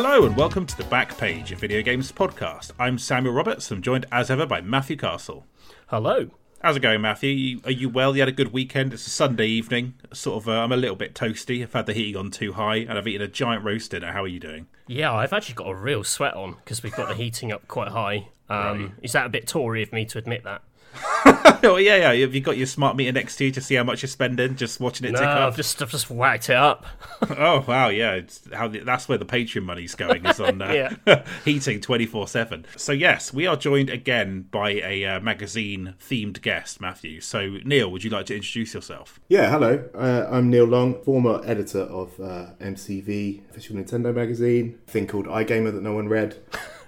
Hello and welcome to the Back Page, of video games podcast. I'm Samuel Roberts. I'm joined as ever by Matthew Castle. Hello. How's it going, Matthew? Are you well? You had a good weekend. It's a Sunday evening. Sort of. Uh, I'm a little bit toasty. I've had the heating on too high, and I've eaten a giant roast dinner. How are you doing? Yeah, I've actually got a real sweat on because we've got the heating up quite high. Um, right. Is that a bit Tory of me to admit that? oh yeah, yeah. Have you got your smart meter next to you to see how much you're spending? Just watching it no, tick up. I've just I've just whacked it up. oh wow, yeah. It's how the, that's where the Patreon money's going is on uh, heating twenty four seven. So yes, we are joined again by a uh, magazine themed guest, Matthew. So Neil, would you like to introduce yourself? Yeah, hello. Uh, I'm Neil Long, former editor of uh, MCV, official Nintendo magazine, thing called iGamer that no one read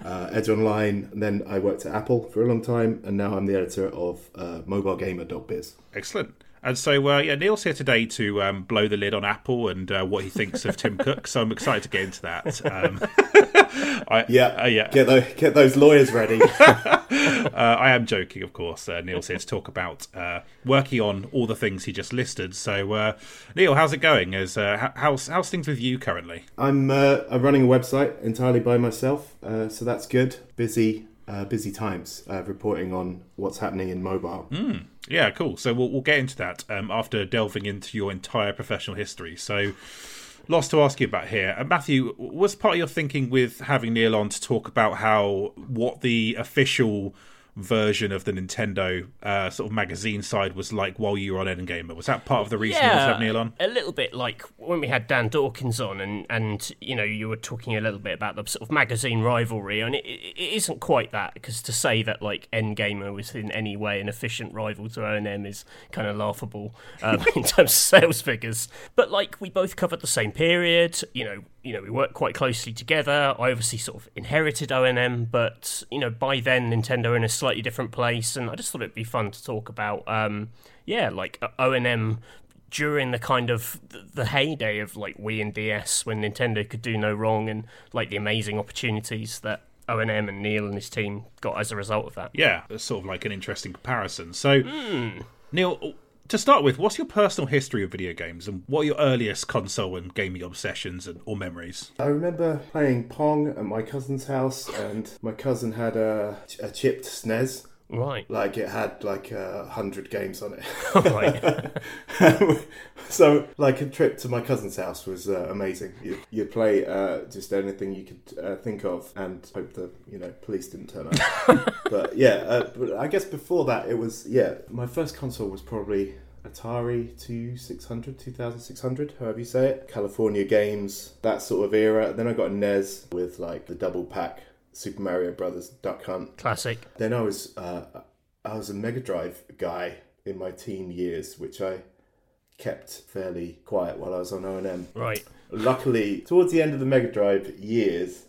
uh, Edge Online, and then I worked at Apple for a long time, and now I'm the editor of uh, mobilegamer.biz. Excellent. And so, uh, yeah, Neil's here today to um, blow the lid on Apple and uh, what he thinks of Tim Cook. So I'm excited to get into that. Um, I, yeah, uh, yeah. Get those, get those lawyers ready. uh, I am joking, of course. Uh, Neil's here to talk about uh, working on all the things he just listed. So, uh, Neil, how's it going? Is how's how's things with you currently? I'm I'm running a website entirely by myself, so that's good. Busy, busy times reporting on what's happening in mobile. Mm. Yeah, cool. So we'll, we'll get into that um, after delving into your entire professional history. So, lots to ask you about here. Uh, Matthew, was part of your thinking with having Neil on to talk about how what the official version of the Nintendo uh, sort of magazine side was like while you were on N-Gamer. Was that part of the reason yeah, you have Neil on? A little bit like when we had Dan Dawkins on, and and you know you were talking a little bit about the sort of magazine rivalry, and it, it isn't quite that because to say that like N-Gamer was in any way an efficient rival to ONM is kind of laughable um, in terms of sales figures. But like we both covered the same period, you know you know, we worked quite closely together. I obviously sort of inherited ONM, but you know, by then Nintendo in a slightly different place, and I just thought it'd be fun to talk about, um, yeah, like uh, ONM during the kind of the heyday of like Wii and DS when Nintendo could do no wrong, and like the amazing opportunities that ONM and Neil and his team got as a result of that. Yeah, it's sort of like an interesting comparison. So, mm. Neil, to start with, what's your personal history of video games and what are your earliest console and gaming obsessions and, or memories? I remember playing Pong at my cousin's house, and my cousin had a, a chipped SNES Right. Like it had like a hundred games on it. right. so like a trip to my cousin's house was uh, amazing. You, you'd play uh, just anything you could uh, think of and hope the you know police didn't turn up. but yeah, uh, but I guess before that it was yeah. My first console was probably Atari 2600, 2600, however you say it. California games, that sort of era. Then I got a NES with like the double pack Super Mario Brothers Duck Hunt. Classic. Then I was uh, I was a Mega Drive guy in my teen years, which I kept fairly quiet while I was on O and M. Right. Luckily, towards the end of the Mega Drive years,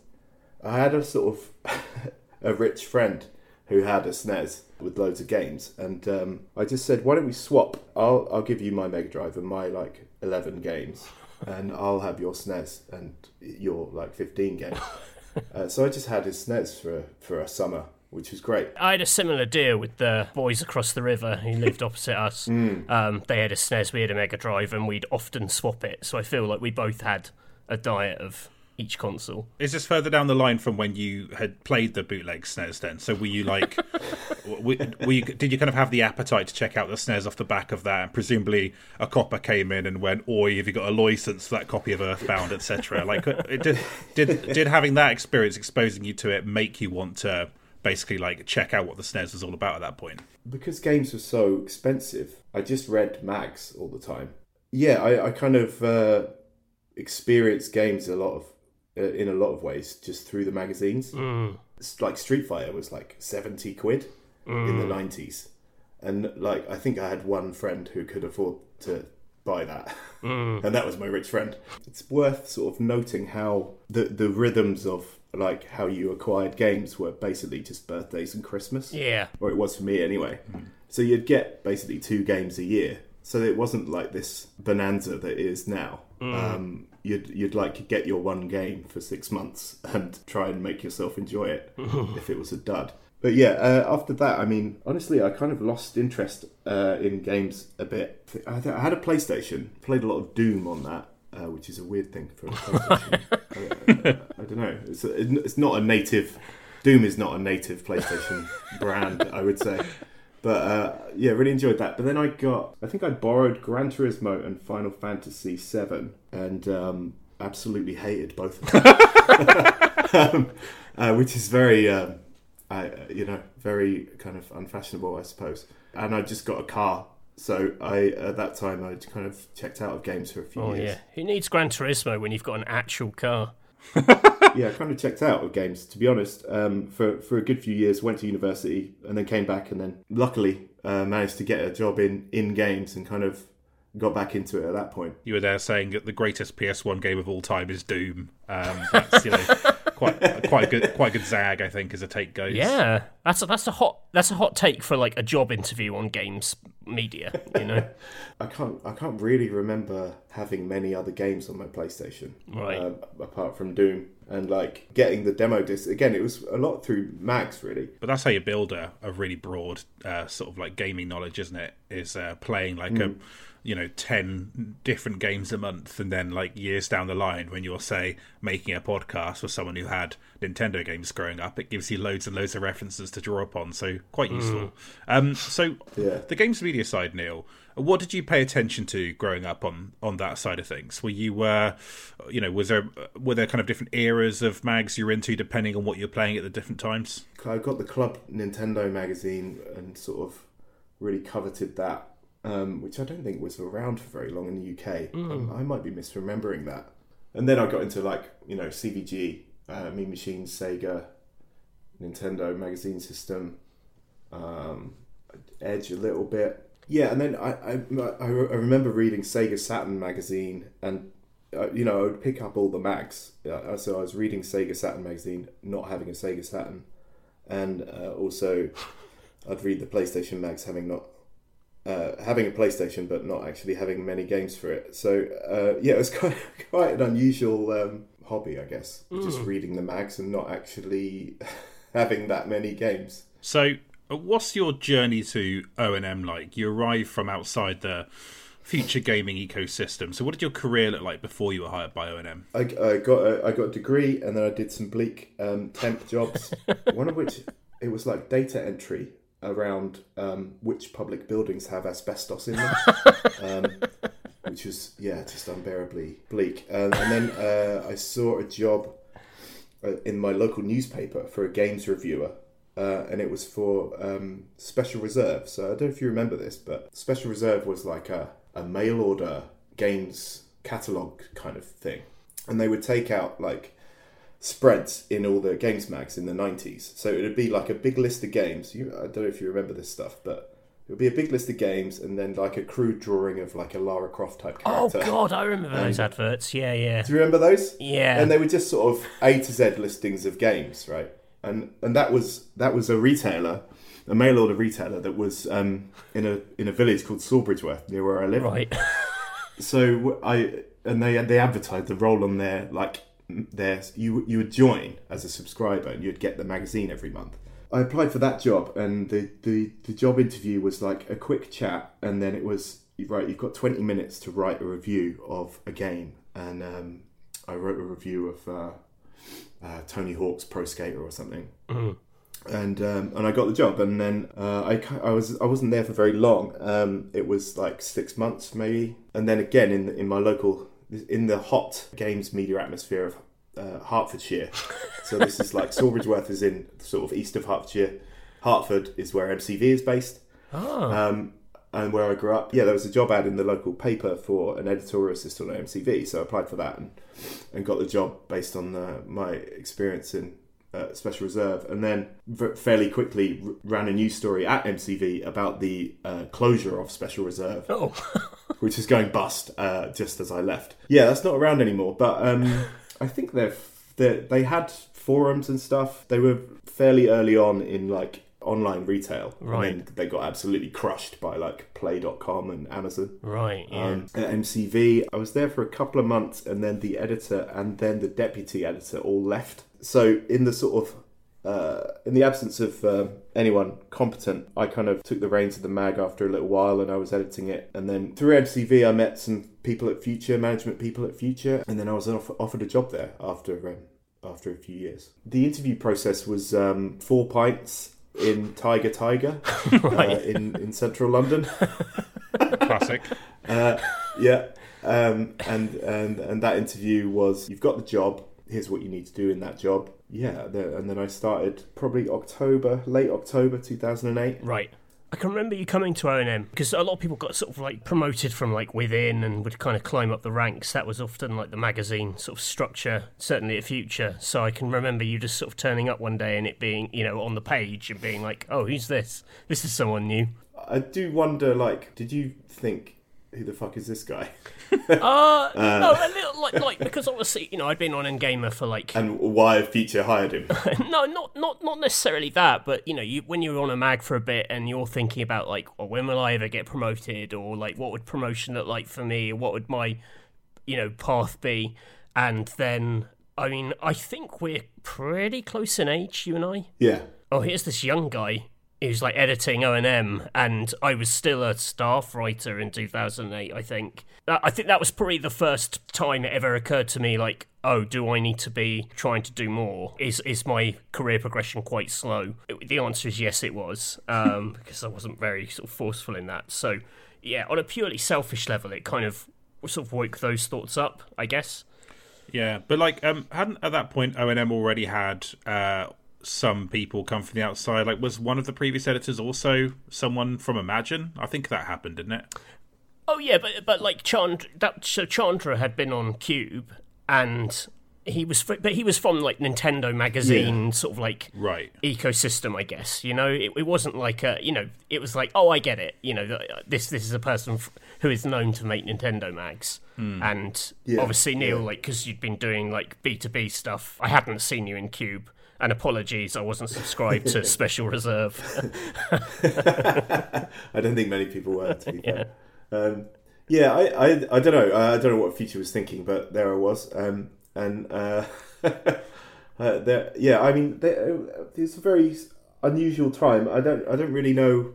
I had a sort of a rich friend who had a SNES with loads of games, and um, I just said, "Why don't we swap? I'll I'll give you my Mega Drive and my like eleven games, and I'll have your SNES and your like fifteen games." uh, so I just had his SNES for for a summer, which was great. I had a similar deal with the boys across the river who lived opposite us. Mm. Um, they had a SNES, we had a Mega Drive, and we'd often swap it. So I feel like we both had a diet of each console. Is this further down the line from when you had played the bootleg SNES then? So were you like, were, were you, did you kind of have the appetite to check out the SNES off the back of that? And presumably a copper came in and went, oi, have you got a license for that copy of Earthbound, etc. like, did, did, did having that experience exposing you to it make you want to basically like check out what the SNES was all about at that point? Because games were so expensive, I just read mags all the time. Yeah, I, I kind of uh, experienced games a lot of uh, in a lot of ways just through the magazines. Mm. Like Street Fighter was like 70 quid mm. in the 90s. And like I think I had one friend who could afford to buy that. Mm. and that was my rich friend. It's worth sort of noting how the the rhythms of like how you acquired games were basically just birthdays and Christmas. Yeah. Or it was for me anyway. Mm. So you'd get basically two games a year. So it wasn't like this bonanza that it is now. Mm. Um, you'd you'd like to get your one game for six months and try and make yourself enjoy it if it was a dud. But yeah, uh, after that, I mean, honestly, I kind of lost interest uh, in games a bit. I, I, had a PlayStation, played a lot of Doom on that, uh, which is a weird thing for a PlayStation. I, I, I don't know. It's, a, it's not a native. Doom is not a native PlayStation brand, I would say. But uh, yeah, really enjoyed that. But then I got, I think I borrowed Gran Turismo and Final Fantasy VII, and um, absolutely hated both of them, um, uh, which is very, um, I, you know, very kind of unfashionable, I suppose. And I just got a car, so I at that time I kind of checked out of games for a few years. Oh years. yeah, who needs Gran Turismo when you've got an actual car? yeah, I kind of checked out of games to be honest. Um, for for a good few years, went to university and then came back, and then luckily uh, managed to get a job in in games and kind of got back into it at that point. You were there saying that the greatest PS1 game of all time is Doom. Um, that's you know quite quite a good quite a good zag, I think, as a take goes. Yeah, that's a, that's a hot that's a hot take for like a job interview on games media. You know, I can't I can't really remember having many other games on my PlayStation, Right. uh, apart from Doom. And like getting the demo disc again, it was a lot through mags really. But that's how you build a, a really broad uh, sort of like gaming knowledge, isn't it? Is uh, playing like a you know 10 different games a month and then like years down the line when you're say making a podcast for someone who had nintendo games growing up it gives you loads and loads of references to draw upon so quite useful. Um so Yeah. the games media side neil what did you pay attention to growing up on on that side of things? Were you uh you know was there were there kind of different eras of mags you're into depending on what you're playing at the different times? I got the Club Nintendo magazine and sort of really coveted that, um, which I don't think was around for very long in the UK. Um, I might be misremembering that. And then I got into like you know CVG, uh, Mean Machines, Sega, Nintendo magazine system, um, Edge a little bit. Yeah, and then I I, I I remember reading Sega Saturn magazine and. Uh, you know, I would pick up all the mags. Uh, so I was reading Sega Saturn magazine, not having a Sega Saturn, and uh, also I'd read the PlayStation mags, having not uh, having a PlayStation, but not actually having many games for it. So uh, yeah, it was quite quite an unusual um, hobby, I guess, just reading the mags and not actually having that many games. So, uh, what's your journey to O and M like? You arrived from outside the future gaming ecosystem. So, what did your career look like before you were hired by O and M? I, I got a, I got a degree and then I did some bleak um, temp jobs. one of which it was like data entry around um, which public buildings have asbestos in them, um, which was yeah just unbearably bleak. Um, and then uh, I saw a job uh, in my local newspaper for a games reviewer. Uh, and it was for um, Special Reserve. So I don't know if you remember this, but Special Reserve was like a, a mail order games catalog kind of thing. And they would take out like spreads in all the games mags in the 90s. So it would be like a big list of games. You, I don't know if you remember this stuff, but it would be a big list of games and then like a crude drawing of like a Lara Croft type character. oh god, I remember those adverts. Yeah, yeah, Do you remember those? yeah. and they were just sort of A to Z listings of games, right? And and that was that was a retailer, a mail order retailer that was um, in a in a village called Sawbridgeworth near where I live. right. So I and they they advertised the role on their like their you you would join as a subscriber and you'd get the magazine every month. I applied for that job and the, the, the job interview was like a quick chat and then it was right you've got 20 minutes to write a review of a game and um, I wrote a review of uh, uh, Tony Hawk's Pro Skater or something and um, and I got the job, and then uh, I I was I wasn't there for very long. Um, it was like six months maybe, and then again in in my local in the hot games media atmosphere of uh, Hertfordshire. so this is like Sawbridgeworth is in sort of east of Hertfordshire. Hertford is where MCV is based. Um, and where I grew up, yeah, there was a job ad in the local paper for an editorial assistant at MCV, so I applied for that and, and got the job based on uh, my experience in uh, Special Reserve, and then v- fairly quickly r- ran a news story at MCV about the uh, closure of Special Reserve, Oh, which is going bust uh, just as I left. Yeah, that's not around anymore, but um, I think they're, they they had forums and stuff. They were fairly early on in like online retail, Right. And they got absolutely crushed by like Play.com and Amazon. right. Yeah. Um, at MCV, I was there for a couple of months, and then the editor and then the deputy editor all left. So in the sort of uh, in the absence of uh, anyone competent, I kind of took the reins of the mag after a little while, and I was editing it. And then through MCV, I met some people at Future, management people at Future, and then I was off- offered a job there after um, after a few years. The interview process was um, four pints in Tiger Tiger uh, in in central London. Classic. Uh, yeah, um, and and and that interview was you've got the job. Here's what you need to do in that job. Yeah, the, and then I started probably October, late October, two thousand and eight. Right. I can remember you coming to ONM because a lot of people got sort of like promoted from like within and would kind of climb up the ranks. That was often like the magazine sort of structure, certainly at Future. So I can remember you just sort of turning up one day and it being, you know, on the page and being like, "Oh, who's this? This is someone new." I do wonder, like, did you think who the fuck is this guy? Uh, no, a little like like because obviously you know I'd been on N-Gamer for like And why have Future hired him? no, not not not necessarily that, but you know, you when you're on a mag for a bit and you're thinking about like, well, when will I ever get promoted, or like, what would promotion look like for me, or what would my, you know, path be, and then I mean, I think we're pretty close in age, you and I. yeah, Oh, here's this young guy who's like editing O and M, and I was still a staff writer in 2008. I think. I think that was probably the first time it ever occurred to me, like, oh, do I need to be trying to do more? Is is my career progression quite slow? It- the answer is yes, it was, um, because I wasn't very sort of forceful in that. So, yeah, on a purely selfish level, it kind of sort of woke those thoughts up, I guess. Yeah, but like, um, hadn't at that point O and M already had uh some people come from the outside? Like, was one of the previous editors also someone from Imagine? I think that happened, didn't it? Oh yeah, but but like Chandra, that so Chandra had been on Cube, and he was, but he was from like Nintendo magazine, sort of like Right. ecosystem, I guess. You know, it, it wasn't like a, you know, it was like, oh, I get it. You know, this this is a person f- who is known to make Nintendo mags, hmm. and Yeah, obviously Neil, yeah. like, because you'd been doing like B two B stuff, I hadn't seen you in Cube. And apologies, I wasn't subscribed to Special Reserve. I don't think many people were. To be fair, um, yeah, I, I, I don't know. I don't know what Future was thinking, but there I was, um, and uh, uh, there, yeah, I mean, there, it's a very unusual time. I don't, I don't really know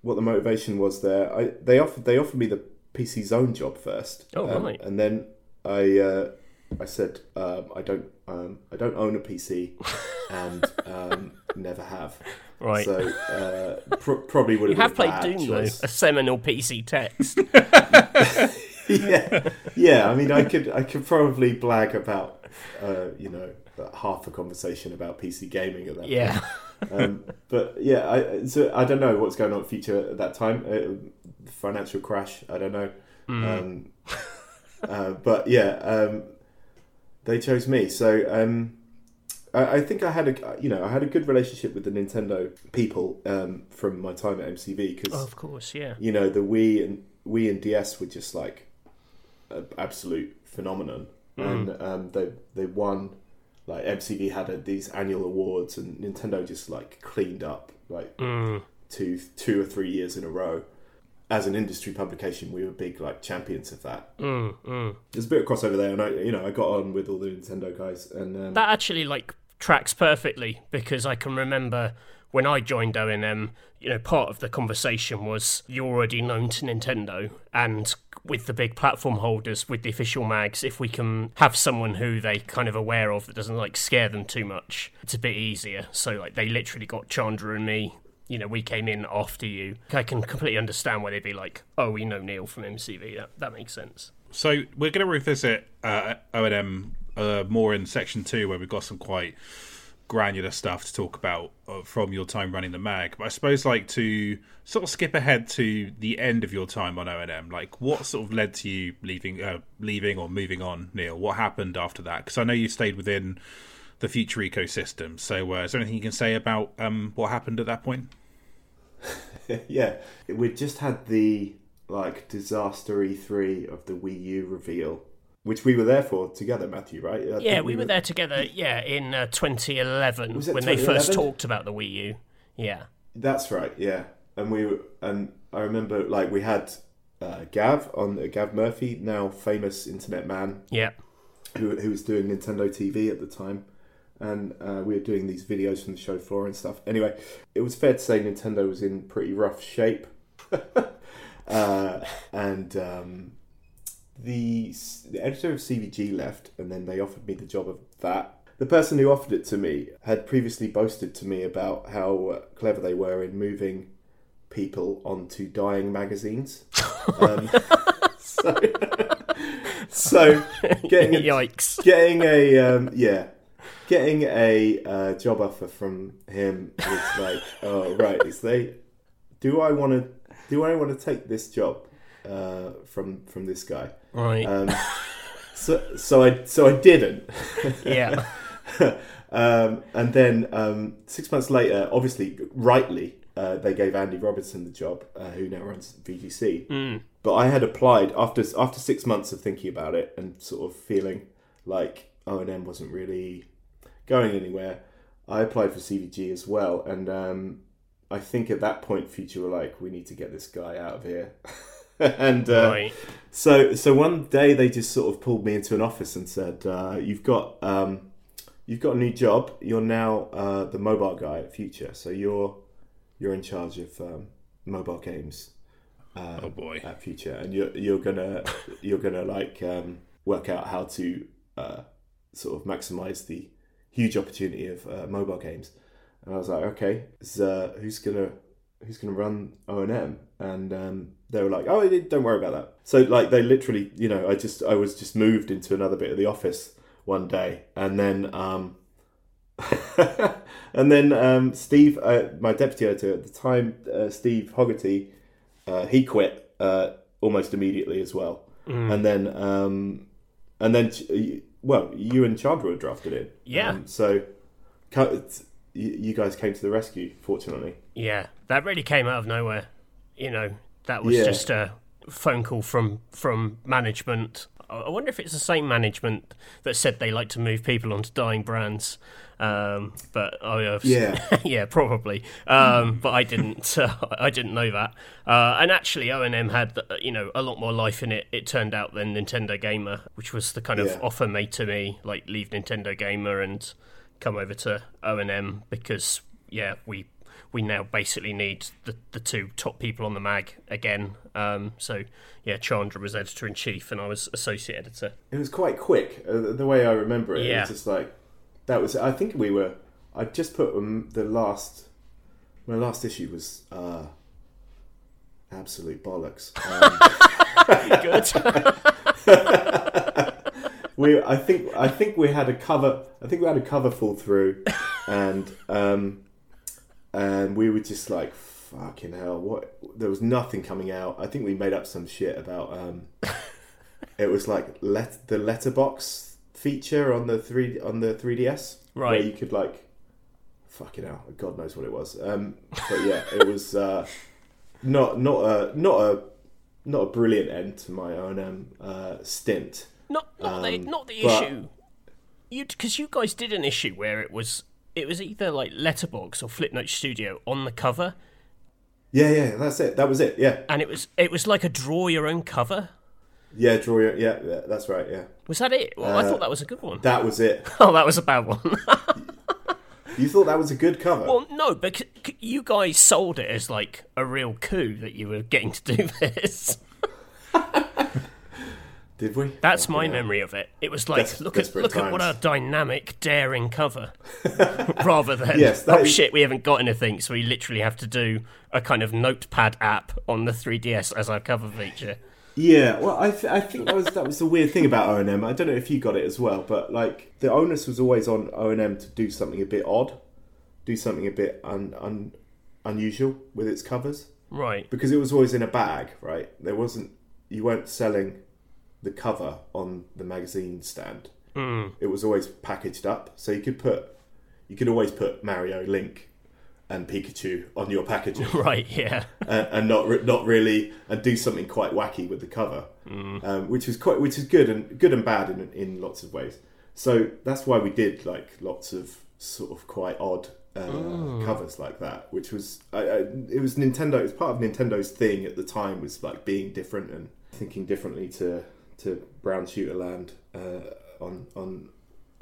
what the motivation was there. I, they offered, they offered me the PC Zone job first. Oh, um, right. and then I, uh, I said, um, I don't, um, I don't own a PC, and um, never have. Right. So uh, pr- probably would You have have been played Doom choice. though, a seminal PC text. yeah, yeah. I mean, I could, I could probably blag about, uh, you know, half a conversation about PC gaming at that. yeah. Point. Um, but yeah, I, so I don't know what's going on at Future at that time. Uh, financial crash. I don't know. Um, uh, but yeah, um, they chose me. So um, I, I think I had a, you know, I had a good relationship with the Nintendo people um, from my time at MCV because of course, yeah. you know the Wii and Wii and DS were just like an absolute phenomenon, and um, they they won. Like MCV had a, these annual awards, and Nintendo just like cleaned up like two two or three years in a row. As an industry publication, we were big like champions of that. Mm, mm. There's a bit of crossover there, and I you know I got on with all the Nintendo guys, and um, That actually like tracks perfectly because I can remember when I joined ONM, you know, part of the conversation was you're already known to Nintendo and with the big platform holders, with the official mags, if we can have someone who they kind of aware of that doesn't like scare them too much, it's a bit easier. So like they literally got Chandra and me. You know, we came in after you. I can completely understand why they'd be like, "Oh, we know Neil from MCV." That that makes sense. So we're going to revisit uh, O and M uh, more in section two, where we've got some quite granular stuff to talk about uh, from your time running the mag. But I suppose, like to sort of skip ahead to the end of your time on O and M, like what sort of led to you leaving, uh, leaving or moving on, Neil? What happened after that? Because I know you stayed within the future ecosystem. So, uh, is there anything you can say about um, what happened at that point? yeah, we just had the like disaster E3 of the Wii U reveal, which we were there for together, Matthew. Right? I Yeah, think we were there together. Yeah, in uh, 2011 Was it when they first talked about the Wii U. Yeah, That's right. Yeah, and we were, and I remember like we had uh, Gav on uh, Gav Murphy, now famous internet man, yeah, who who was doing Nintendo TV at the time. And uh, we were doing these videos from the show floor and stuff. Anyway, it was fair to say Nintendo was in pretty rough shape, uh, and um, the, the editor of CVG left, and then they offered me the job of that. The person who offered it to me had previously boasted to me about how clever they were in moving people onto dying magazines. Um, so, so getting a, Yikes. getting a um, yeah, getting a uh, job offer from him was like, oh right, is they do I want to do I want to take this job uh, from from this guy? Right. Um, so so I so I didn't. yeah. um, and then um, six months later, obviously, rightly, uh, they gave Andy Robinson the job, uh, who now runs VGC. Mm. But I had applied after after six months of thinking about it and sort of feeling like O and M wasn't really going anywhere. I applied for CVG as well, and um, I think at that point, Future were like, "We need to get this guy out of here." and uh, right. so, so one day they just sort of pulled me into an office and said, uh, "You've got, um, you've got a new job. You're now uh, the mobile guy at Future. So you're, you're in charge of um, mobile games uh, Oh boy. at Future, and you're you're gonna you're gonna like um, work out how to uh, sort of maximize the huge opportunity of uh, mobile games." And I was like, "Okay, is, uh, who's gonna who's gonna run O and M?" And um, they were like, "Oh, don't worry about that." So like they literally, you know, I just I was just moved into another bit of the office one day, and then um, and then um, Steve, uh, my deputy editor at the time, uh, Steve Hogarty, uh, he quit uh, almost immediately as well, Mm. and then um, and then ch- well, you and Chandra were drafted in, Yeah. Um, so you you guys came to the rescue, fortunately. Yeah. That really came out of nowhere. You know, that was Yeah. just a phone call from from management. I wonder if it's the same management that said they like to move people onto dying brands. Um, but I have, Yeah. yeah, probably. Um, but I didn't. Uh, I didn't know that. Uh, and actually, O and M had uh, you know a lot more life in it. It turned out than Nintendo Gamer, which was the kind of Yeah. offer made to me, like leave Nintendo Gamer and come over to O and M because yeah, we we now basically need the the two top people on the mag again. Um, so yeah, Chandra was editor in chief and I was associate editor. It was quite quick. Uh, the way I remember it, it was just like that was. I think we were. I just put um, the last. My last issue was uh, absolute bollocks. Um, Good. we, I think, I think we had a cover. I think we had a cover fall through, and um, and we were just like, fucking hell, what? There was nothing coming out. I think we made up some shit about. Um, it was like let the letterbox feature on the three on the 3ds, where Right. you could like, fucking hell, God knows what it was. Um, but yeah, it was uh, not not a not a not a brilliant end to my own um, uh, stint. not not the Um, not the but- issue. You because you guys did an issue where it was it was either like Letterbox or Flipnote Studio on the cover, Yeah, yeah, that's it. That was it. Yeah, and it was it was like a draw your own cover. yeah, draw your. Yeah, yeah, that's right. Yeah, Was that it? Well, I Uh, thought that was a good one. that was it. Oh, that was a bad one. You thought that was a good cover? well, no, c- you guys sold it as like a real coup that you were getting to do this. Did we? That's my hell. memory of it. It was like, Des- look at look at what a dynamic, daring cover, rather than Yes, oh is- shit, we haven't got anything, so we literally have to do a kind of notepad app on the 3ds as our cover feature. Yeah, well, I, th- I think that was that was the weird thing about O and M. I don't know if you got it as well, but like the onus was always on O and M to do something a bit odd, do something a bit un, un, unusual with its covers Right. because it was always in a bag, right? There wasn't you weren't selling the cover on the magazine stand. Mm. It was always packaged up, so you could put you could always put Mario, Link, and Pikachu on your packaging. Right. Yeah. and, and not not really and do something quite wacky with the cover, um, which was quite which is good and good and bad in in lots of ways. So that's why we did like lots of sort of quite odd uh, covers like that, which was I, I, it was Nintendo. It was part of Nintendo's thing at the time was like being different and thinking differently to to Brown Shooter Land uh, on on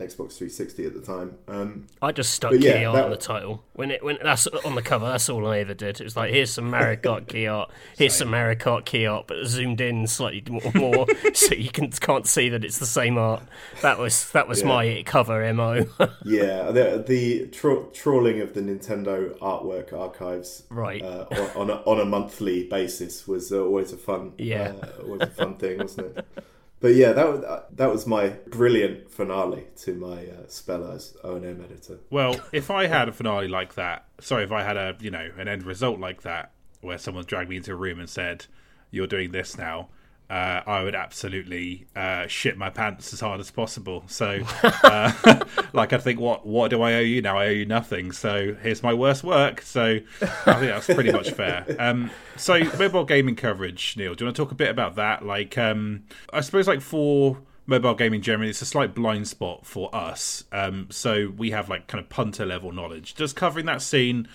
Xbox 360 at the time. Um, I just stuck yeah, key art that- on the title when it when that's on the cover. That's all I ever did. It was like here's some Mario Kart key art, here's some Mario Kart key art, but zoomed in slightly more, more so you can can't see that it's the same art. That was that was Yeah. my cover mo. yeah, the, the tra- trawling of the Nintendo artwork archives Right. uh, on, on, a, on a monthly basis was uh, always a fun, Yeah. uh, always a fun thing, wasn't it? But yeah, that was uh, that was my brilliant finale to my uh, spell as O and M editor. Well, if I had a finale like that, sorry, if I had a you know an end result like that, where someone dragged me into a room and said, "You're doing this now," uh, I would absolutely uh, shit my pants as hard as possible. So, uh, like, I think, what what do I owe you now? I owe you nothing. So here's my worst work. So I think that's pretty much fair. Um, so mobile gaming coverage, Neil. Do you want to talk a bit about that? Like, um, I suppose, like for mobile gaming generally it's a slight blind spot for us um so we have like kind of punter level knowledge does covering that scene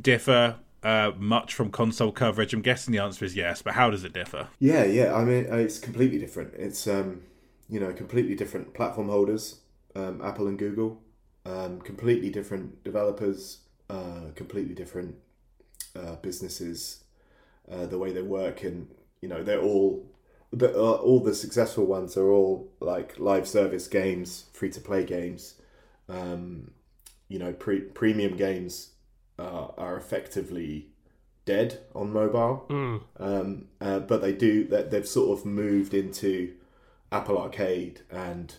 differ uh much from console coverage i'm guessing the answer is yes but how does it differ Yeah, yeah. I mean, uh, it's completely different. It's um, you know, completely different platform holders, um, Apple and Google, um, completely different developers, uh, completely different uh, businesses, uh, the way they work, and you know, they're all the uh, all the successful ones are all like live service games, free to play games. Um, you know, pre- premium games uh, are effectively dead on mobile. Um, uh, but they do that they've sort of moved into Apple Arcade and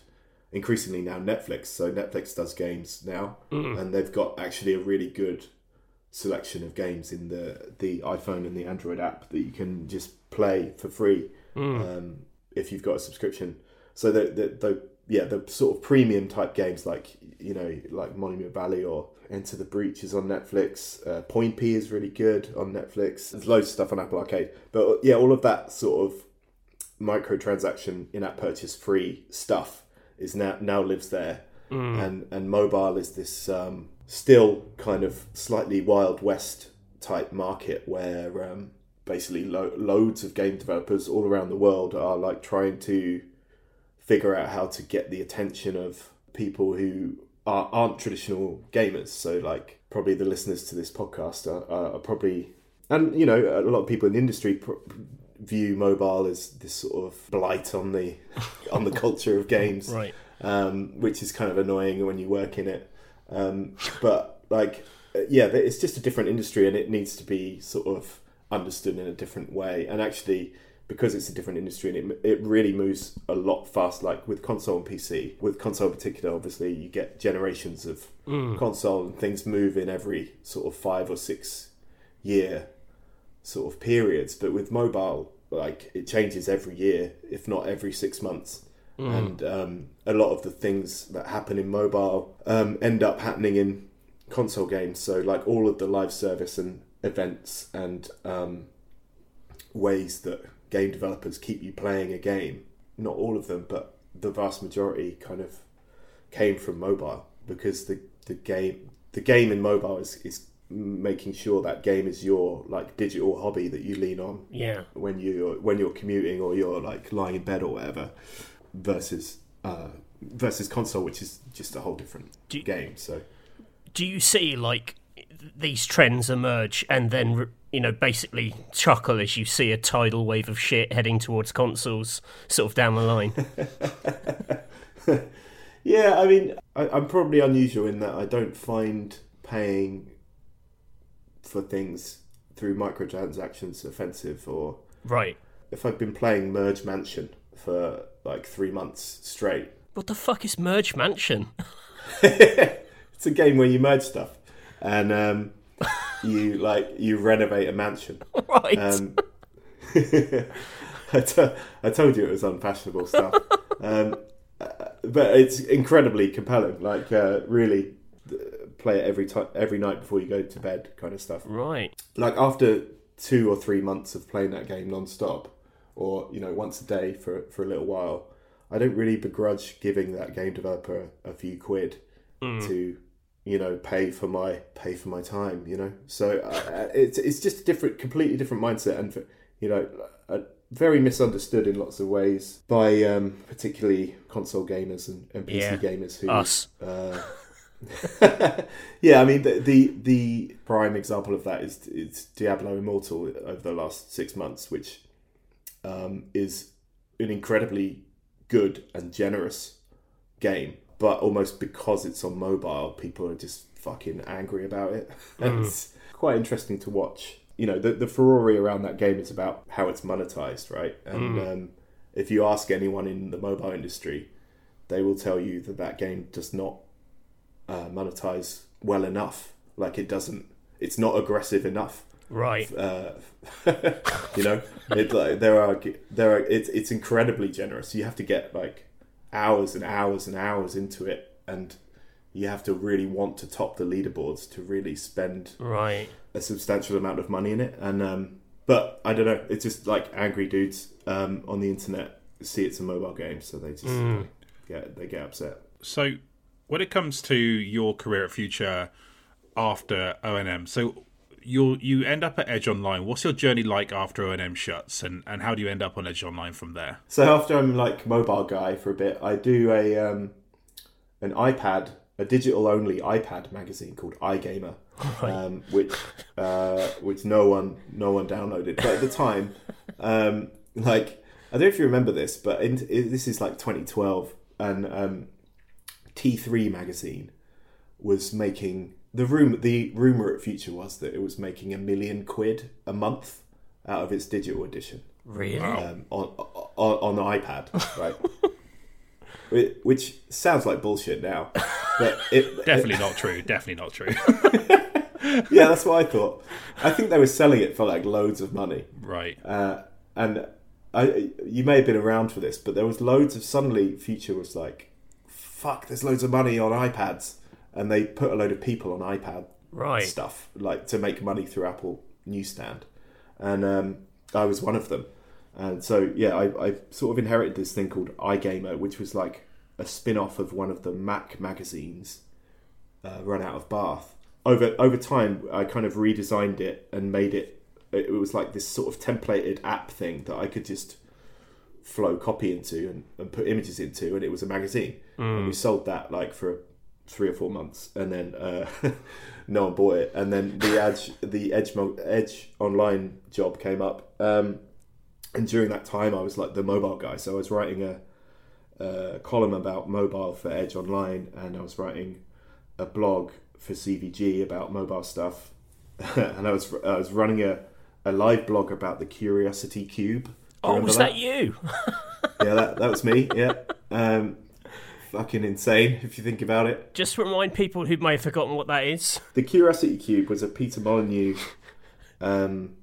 increasingly now Netflix. So Netflix does games now, and they've got actually a really good selection of games in the the iPhone and the Android app that you can just play for free um, if you've got a subscription. So the the, the yeah the sort of premium type games like you know like Monument Valley or Into the Breach is on Netflix. Uh, Poinpy is really good on Netflix. There's loads of stuff on Apple Arcade, but yeah, all of that sort of microtransaction in-app purchase free stuff is now now lives there, and and mobile is this um, still kind of slightly wild west type market where um, basically lo- loads of game developers all around the world are like trying to figure out how to get the attention of people who are, aren't traditional gamers. So, like, probably the listeners to this podcast are, are, are probably, and you know, a lot of people in the industry pr- view mobile as this sort of blight on the on the culture of games, Right. Um, which is kind of annoying when you work in it. Um, but like, uh, yeah, it's just a different industry, and it needs to be sort of understood in a different way. And actually, because it's a different industry and it, it really moves a lot fast like with console and pc with console in particular obviously you get generations of console and things move in every sort of five or six year sort of periods. But with mobile like it changes every year if not every six months. And um, a lot of the things that happen in mobile um, end up happening in console games. So like all of the live service and events and um, ways that game developers keep you playing a game. Not all of them, but the vast majority kind of came from mobile because the the game the game in mobile is is making sure that game is your like digital hobby that you lean on Yeah. when you when you're commuting or you're like lying in bed or whatever versus uh versus console which is just a whole different Do game so do you see like these trends emerge and then you know basically chuckle as you see a tidal wave of shit heading towards consoles sort of down the line. Yeah, I mean, I, I'm probably unusual in that I don't find paying for things through microtransactions offensive, or right. If I've been playing Merge Mansion for like three months straight. what the fuck is merge mansion? It's a game where you merge stuff. And um, you like you renovate a mansion. right Um, I, told you it was unfashionable stuff. Um, uh, but it's incredibly compelling. Like, uh, really uh, play it every time, every night before you go to bed, kind of stuff. right Like after two or three months of playing that game non-stop, or you know once a day for for a little while, I don't really begrudge giving that game developer a few quid to you know pay for my pay for my time. You know, so uh, it's it's just a different, completely different mindset, and for, you know. Uh, very misunderstood in lots of ways by um, particularly console gamers and, and PC Yeah. gamers who Us. uh, yeah, I mean the, the the prime example of that is is Diablo Immortal over the last six months, which um, is an incredibly good and generous game, but almost because it's on mobile, people are just fucking angry about it. And it's quite interesting to watch. You know, the the furore around that game is about how it's monetized, right? And um, if you ask anyone in the mobile industry, they will tell you that that game does not uh, monetize well enough. Like it doesn't. It's not aggressive enough. Right. Uh, you know, it, like, there are there are. It's it's incredibly generous. You have to get like hours and hours and hours into it, and you have to really want to top the leaderboards to really spend Right. a substantial amount of money in it. And um, but I don't know. It's just like angry dudes um, on the internet see it's a mobile game, so they just like, get they get upset. So, when it comes to your career at Future after ONM, so you you end up at Edge Online. What's your journey like after ONM shuts, and, and how do you end up on Edge Online from there? So after I'm like mobile guy for a bit, I do a um, an iPad, a digital only iPad magazine called iGamer, um, which uh, which no one no one downloaded. But at the time, um, like I don't know if you remember this, but in, it, this is like 2012, and um, T3 magazine was making the room. The rumor at Future was that it was making a million quid a month out of its digital edition Really? um, on, on on the iPad, right? Which sounds like bullshit now, but it Definitely not true. Definitely not true. yeah, that's what I thought. I think they were selling it for like loads of money, right. uh, and I you may have been around for this, but there was loads of suddenly Future was like, "Fuck, there's loads of money on iPads," and they put a load of people on iPad Right. stuff like to make money through Apple Newsstand, and um, I was one of them. And so yeah, I, I sort of inherited this thing called iGamer, which was like a spin-off of one of the Mac magazines uh, run out of Bath. Over over time, I kind of redesigned it and made it. It was like this sort of templated app thing that I could just flow copy into and, and put images into, and it was a magazine. And we sold that like for three or four months, and then uh, no one bought it. And then the Edge, the Edge, Edge online job came up, um, and during that time, I was like the mobile guy. So I was writing a, a column about mobile for Edge Online, and I was writing a blog for CVG about mobile stuff, and I was I was running a, a live blog about the Curiosity Cube. Oh, was that you? yeah, that, that was me. Yeah, um, fucking insane if you think about it. Just remind people who may have forgotten what that is. The Curiosity Cube was a Peter Molyneux um,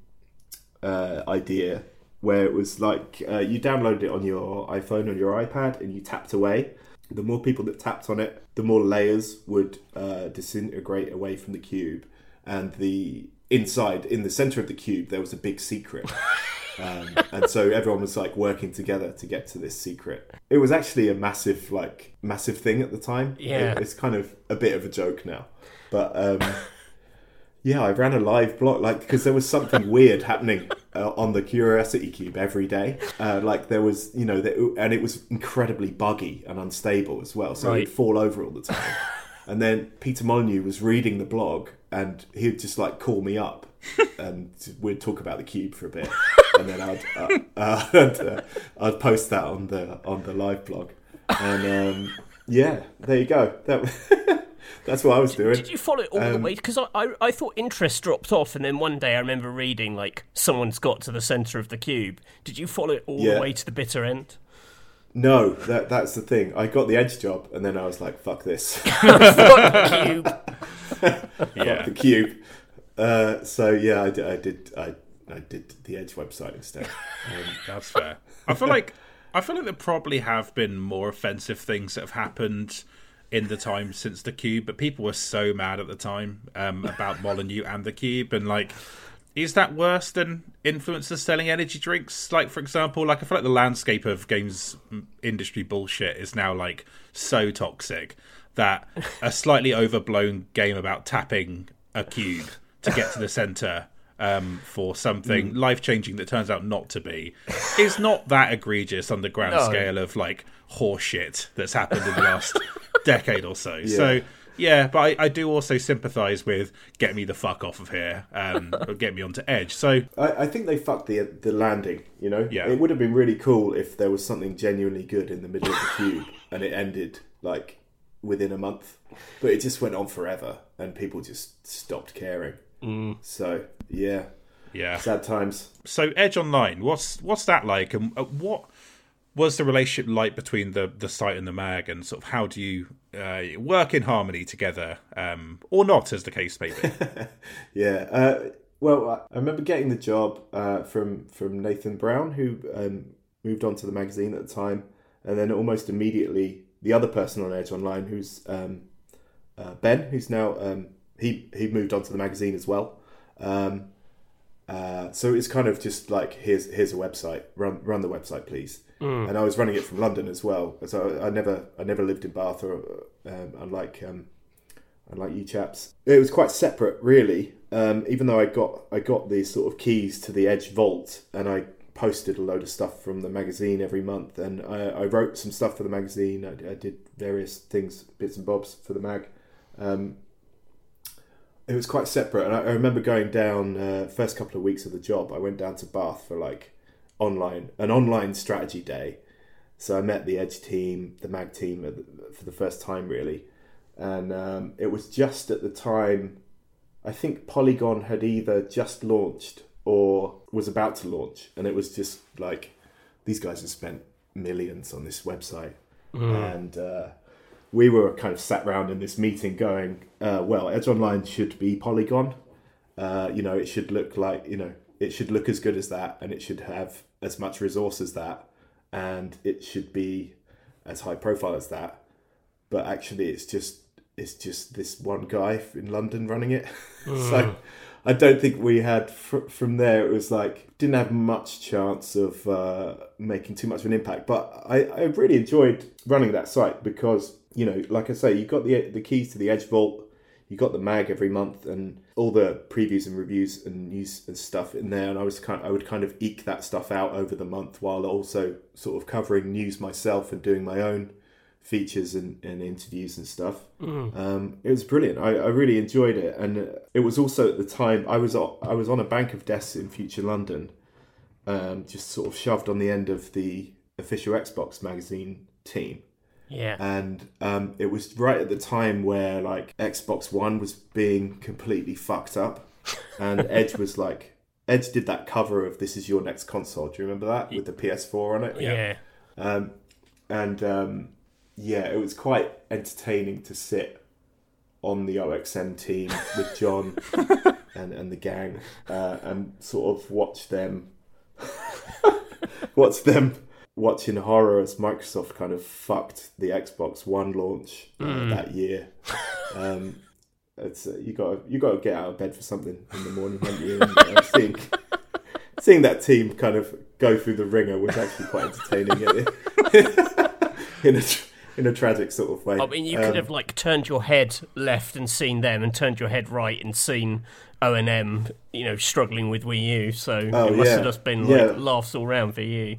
uh, idea where it was like uh, you downloaded it on your iPhone or your iPad and you tapped away. The more people that tapped on it, the more layers would uh, disintegrate away from the cube, and the inside, in the center of the cube, there was a big secret. Um, and so everyone was like working together to get to this secret. It was actually a massive, like, massive thing at the time. Yeah. It- it's kind of a bit of a joke now, but um, yeah, I ran a live blog like because there was something weird happening uh, on the Curiosity Cube every day. Uh, like there was, you know, the, and it was incredibly buggy and unstable as well. So Right. it'd fall over all the time. and then Peter Molyneux was reading the blog, and he'd just like call me up, and we'd talk about the cube for a bit, and then I'd uh, uh, and, uh, I'd post that on the on the live blog, and um, yeah, there you go. That that's what I was doing. Did you follow it all the Um, way? Because I, I, I thought interest dropped off, and then one day I remember reading like someone's got to the center of the cube. Did you follow it all Yeah. the way to the bitter end? No, that that's the thing. I got the edge job, and then I was like, "Fuck this, cube. Yeah. the cube." Uh, so yeah, I did. I did. I, I did the Edge website instead. Um, That's fair. I feel like I feel like there probably have been more offensive things that have happened in the time since the cube, but people were so mad at the time um, about Molyneux and the cube, and like, is that worse than influencers selling energy drinks? Like, for example, like I feel like the landscape of games industry bullshit is now like so toxic that a slightly overblown game about tapping a cube to get to the center um, for something life changing that turns out not to be is not that egregious on the grand No. scale of like horseshit that's happened in the last decade or so. So yeah, but I, I do also sympathise with get me the fuck off of here, um, or get me onto edge. So I, I think they fucked the the landing. You know, Yeah. it would have been really cool if there was something genuinely good in the middle of the cube and it ended like within a month, but it just went on forever and people just stopped caring. So yeah, yeah, sad times. so Edge Online, what's what's that like, and uh, what was the relationship like between the the site and the mag, and sort of how do you uh, work in harmony together, um, or not, as the case may be? Yeah. Uh, well, I- I remember getting the job uh, from from Nathan Brown, who um, moved on to the magazine at the time, and then almost immediately the other person on Edge Online, who's um, uh, Ben, who's now um, he he moved on to the magazine as well. Um, uh, so it's kind of just like here's here's a website, run run the website, please. And I was running it from London as well, so I never I never lived in Bath, or um, unlike um, unlike you chaps. It was quite separate, really. Um, even though I got I got these sort of keys to the Edge Vault, and I posted a load of stuff from the magazine every month, and I, I wrote some stuff for the magazine. I, I did various things, bits and bobs for the mag. Um, it was quite separate, and I, I remember going down uh, first couple of weeks of the job. I went down to Bath for like online an online strategy day. So I met the Edge team, the mag team, for the first time, really and um, it was just at the time I think Polygon had either just launched or was about to launch, and it was just like these guys have spent millions on this website, and uh, we were kind of sat around in this meeting going, uh, "Well, Edge Online should be Polygon. Uh, you know, it should look like you know, it should look as good as that, and it should have as much resource as that, and it should be as high profile as that." But actually, it's just it's just this one guy in London running it. so I don't think we had fr- from there. It was like didn't have much chance of uh, making too much of an impact. But I, I really enjoyed running that site because you know, like I say, you got the the keys to the Edge Vault. You got the mag every month and all the previews and reviews and news and stuff in there. And I was kind, I would kind of eke that stuff out over the month while also sort of covering news myself and doing my own features and, and interviews and stuff. Um, it was brilliant. I, I really enjoyed it, and it was also at the time I was o- I was on a bank of desks in Future London, um, just sort of shoved on the end of the official Xbox magazine team, Yeah. and um, it was right at the time where like Xbox One was being completely fucked up, and Edge was like. Edge did that cover of "This Is Your Next Console." Do you remember that with the PS4 on it? yeah. Um, and um, yeah, it was quite entertaining to sit on the OXM team with John and, and the gang uh, and sort of watch them watch them watching horror as Microsoft kind of fucked the Xbox One launch uh, that year. Um, it's uh, you got you got to get out of bed for something in the morning, haven't you? And, uh, seeing seeing that team kind of go through the ringer was actually quite entertaining in a in a tragic sort of way. I mean, you Um, could have like turned your head left and seen them, and turned your head right and seen ONM, you know, struggling with Wii U. So Oh, it must yeah. have just been Yeah. like laughs all round for you.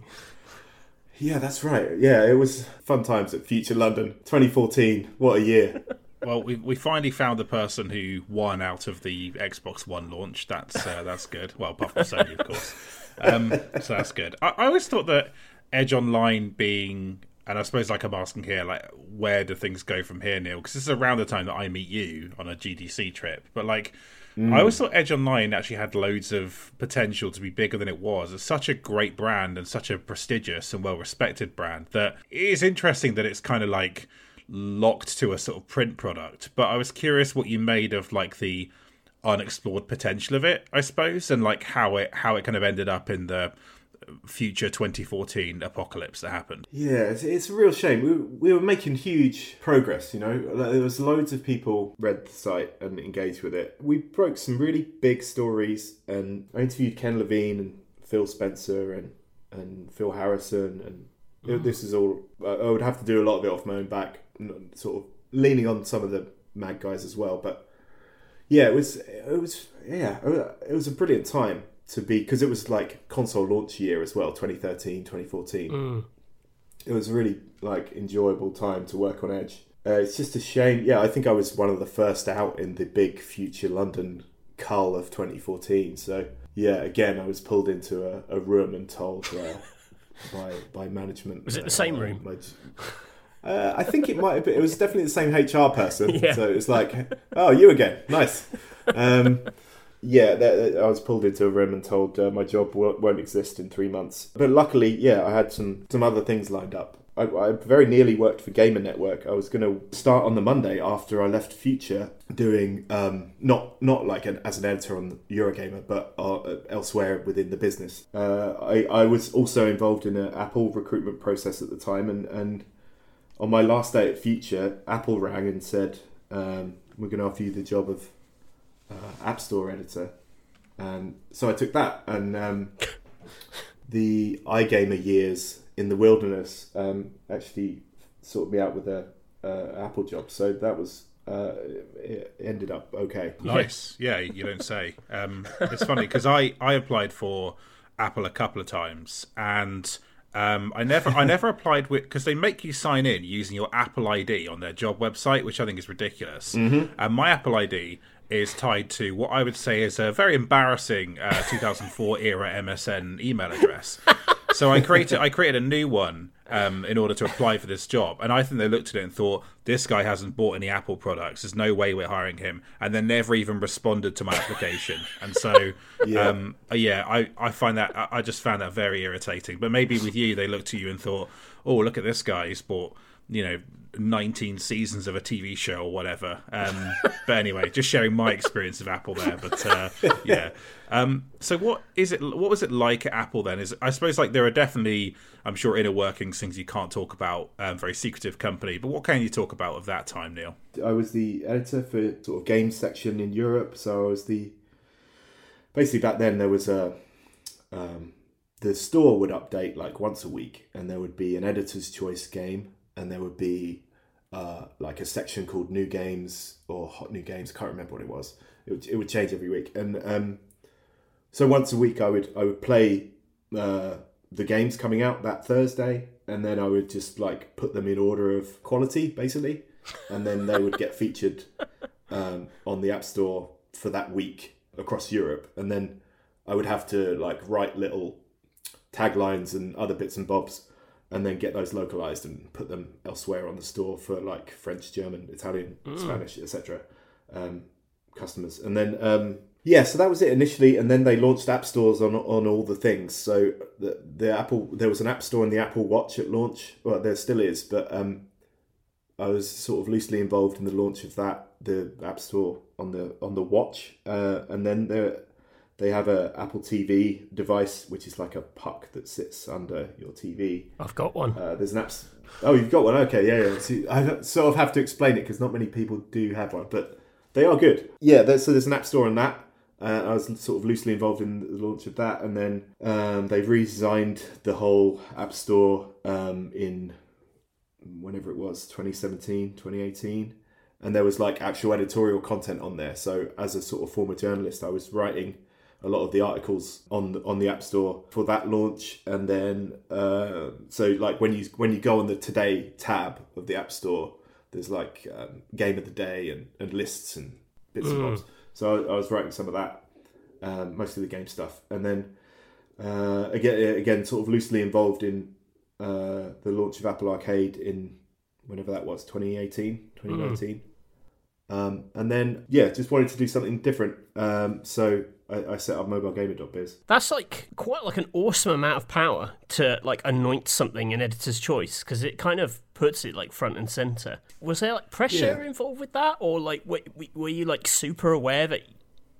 Yeah, that's right. Yeah, it was fun times at Future London, 2014. What a year! Well, we we finally found the person who won out of the Xbox One launch. That's uh, that's good. Well, apart from Sony, of course. Um, so that's good. I, I always thought that Edge Online being, and I suppose like I'm asking here, like where do things go from here, Neil? Because this is around the time that I meet you on a GDC trip. But like, I always thought Edge Online actually had loads of potential to be bigger than it was. It's such a great brand and such a prestigious and well respected brand that it is interesting that it's kind of like locked to a sort of print product. But I was curious what you made of like the unexplored potential of it, I suppose, and like how it how it kind of ended up in the future 2014 apocalypse that happened. Yeah, it's, it's a real shame. We, we were making huge progress, you know. There was loads of people read the site and engaged with it. We broke some really big stories, and I interviewed Ken Levine and Phil Spencer and and Phil Harrison, and it- mm. this is all. I I would have to do a lot of it off my own back, sort of leaning on some of the mad guys as well, but. yeah, it was it was yeah it was a brilliant time to be because it was like console launch year as well 2013 2014 Mm. it was a really like enjoyable time to work on edge uh, it's just a shame yeah i think i was one of the first out in the big future london cull of 2014 so yeah again i was pulled into a, a room and told uh, by by management Was it the same uh, room? my- uh, I think it might have been. It was definitely the same HR person. Yeah. So it was like, oh, you again, nice. Um, yeah, that, that- I was pulled into a room and told uh, my job won't, won't exist in three months. But luckily, yeah, I had some some other things lined up. I, I very nearly worked for Gamer Network. I was going to start on the Monday after I left Future, doing um, not not like an, as an editor on Eurogamer, but uh, elsewhere within the business. Uh, I, I was also involved in an Apple recruitment process at the time, and, and on my last day at Future, Apple rang and said, um, "We're going to offer you the job of uh, App Store editor," and so I took that. And um, the iGamer years in the wilderness um, actually sorted me out with a uh, Apple job. So that was uh, it ended up okay. Nice. Yeah, you don't say. Um, it's funny because I, I applied for Apple a couple of times and um, I never I never applied with because they make you sign in using your Apple ID on their job website, which I think is ridiculous. And my Apple ID is tied to what I would say is a very embarrassing uh, 2004 era MSN email address. So I created I created a new one um, in order to apply for this job, and I think they looked at it and thought this guy hasn't bought any Apple products. There's no way we're hiring him, and then never even responded to my application. And so, Yeah. um, uh, yeah, I, I find that I I just found that very irritating. But maybe with you, they looked at you and thought, oh, look at this guy. He's bought you know 19 seasons of a TV show or whatever. Um, but anyway, just sharing my experience of Apple there. But uh, yeah. Um, so what is it? What was it like at Apple then? Is I suppose like there are definitely, I'm sure, inner workings, things you can't talk about. Um, very secretive company. But what can you talk about of that time, Neil? I was the editor for sort of games section in Europe. So I was the basically back then there was a um, the store would update like once a week, and there would be an editor's choice game, and there would be uh, like a section called new games or hot new games. I can't remember what it was. It would, it would change every week, and um, so once a week I would I would play uh, the games coming out that Thursday, and then I would just like put them in order of quality, basically, and then they would get featured um, on the App Store for that week across Europe, and then I would have to like write little taglines and other bits and bobs, and then get those localized and put them elsewhere on the store for like French, German, Italian, Spanish, etc. Um, customers, and then um, yeah, so that was it initially, and then they launched app stores on on all the things. So the the Apple there was an app store in the Apple Watch at launch. Well, there still is, but um, I was sort of loosely involved in the launch of that, the App Store on the on the watch, uh, and then there they have a Apple TV device, which is like a puck that sits under your TV. I've got one. Uh, there's an app. Oh, you've got one. Okay, yeah, yeah. So I sort of have to explain it because not many people do have one, but they are good. Yeah, there's, so there's an app store on that. Uh, I was sort of loosely involved in the launch of that, and then um, they've redesigned the whole app store um, in whenever it was 2017 2018 and there was like actual editorial content on there so as a sort of former journalist i was writing a lot of the articles on the, on the app store for that launch. And then uh, so like when you when you go on the today tab of the app store there's like um, game of the day and, and lists and bits and bobs. So I, I was writing some of that um, mostly the game stuff. And then uh, again again sort of loosely involved in uh, the launch of Apple Arcade in whenever that was 2018 2019 um, and then yeah just wanted to do something different. Um, so I, I set up mobilegamer.biz That's like quite like an awesome amount of power to like anoint something in editor's choice because it kind of puts it like front and center. Was there like pressure Yeah. involved with that, or like were, were you like super aware that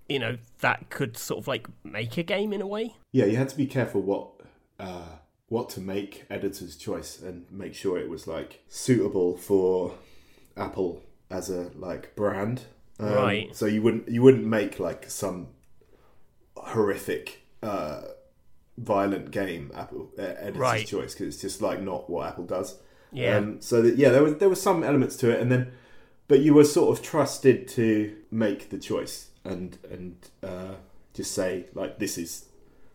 you know that could sort of like make a game in a way? yeah you had to be careful what uh, what to make editor's choice and make sure it was like suitable for Apple as a like brand um, Right. so you wouldn't you wouldn't make like some horrific uh, violent game Apple uh, editor's Right. choice because it's just like not what Apple does Yeah. Um, so that, yeah, there was there was some elements to it, and then but you were sort of trusted to make the choice and and uh, just say like this is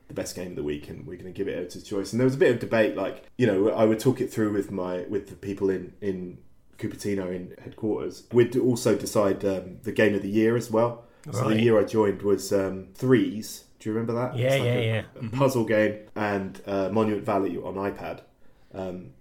the best game of the week and we're going to give it editor's choice. And there was a bit of debate, like you know, I would talk it through with my with the people in in Cupertino in headquarters. We'd also decide um, the game of the year as well. So Right. the year I joined was um, Threes. Do you remember that? Yeah, It's like yeah, a, yeah. a puzzle game and uh, Monument Valley on iPad. Um,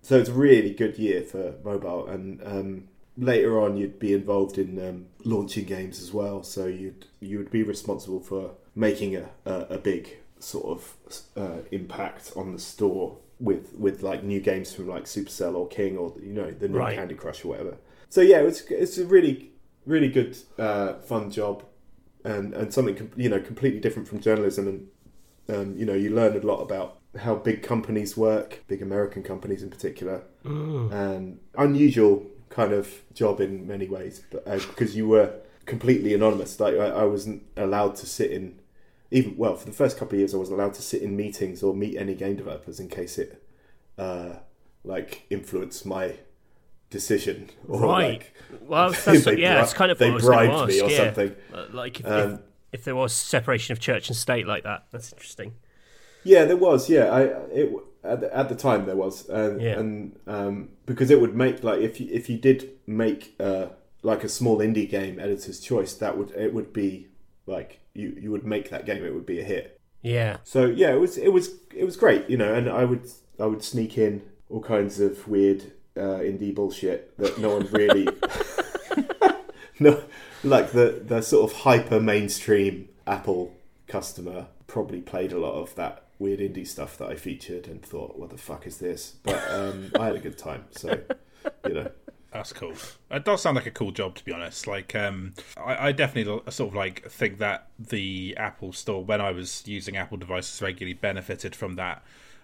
so it's a really good year for mobile. And um, later on, you'd be involved in um, launching games as well. So you'd you would be responsible for making a, a, a big sort of uh, impact on the store with with like new games from like Supercell or King or you know the new Right. Candy Crush or whatever. So yeah, it's it's a really really good uh, fun job and and something com- you know completely different from journalism and um, you know you learn a lot about how big companies work, big American companies in particular, and unusual kind of job in many ways, but uh, because you were completely anonymous, like I, I wasn't allowed to sit in even well for the first couple of years I wasn't allowed to sit in meetings or meet any game developers in case it uh, like influenced my decision or Right. like Well, that's, yeah, bri- it's kind of they what I was bribed me ask, or yeah. something. Uh, Like if, if, Um, if there was separation of church and state like that, that's interesting. Yeah, there was. Yeah, I it at the, at the time there was, and Yeah. and um, because it would make like if you if you did make uh, like a small indie game editor's choice, that would it would be like you you would make that game, it would be a hit. Yeah, So yeah, it was it was it was great, you know, and I would I would sneak in all kinds of weird uh, indie bullshit that no one really no like the the sort of hyper mainstream Apple customer probably played a lot of that weird indie stuff that I featured and thought, what the fuck is this? But um, I had a good time, so you know. That's cool. It does sound like a cool job, to be honest. Like, um, I, I definitely sort of like think that the Apple Store, when I was using Apple devices regularly, benefited from that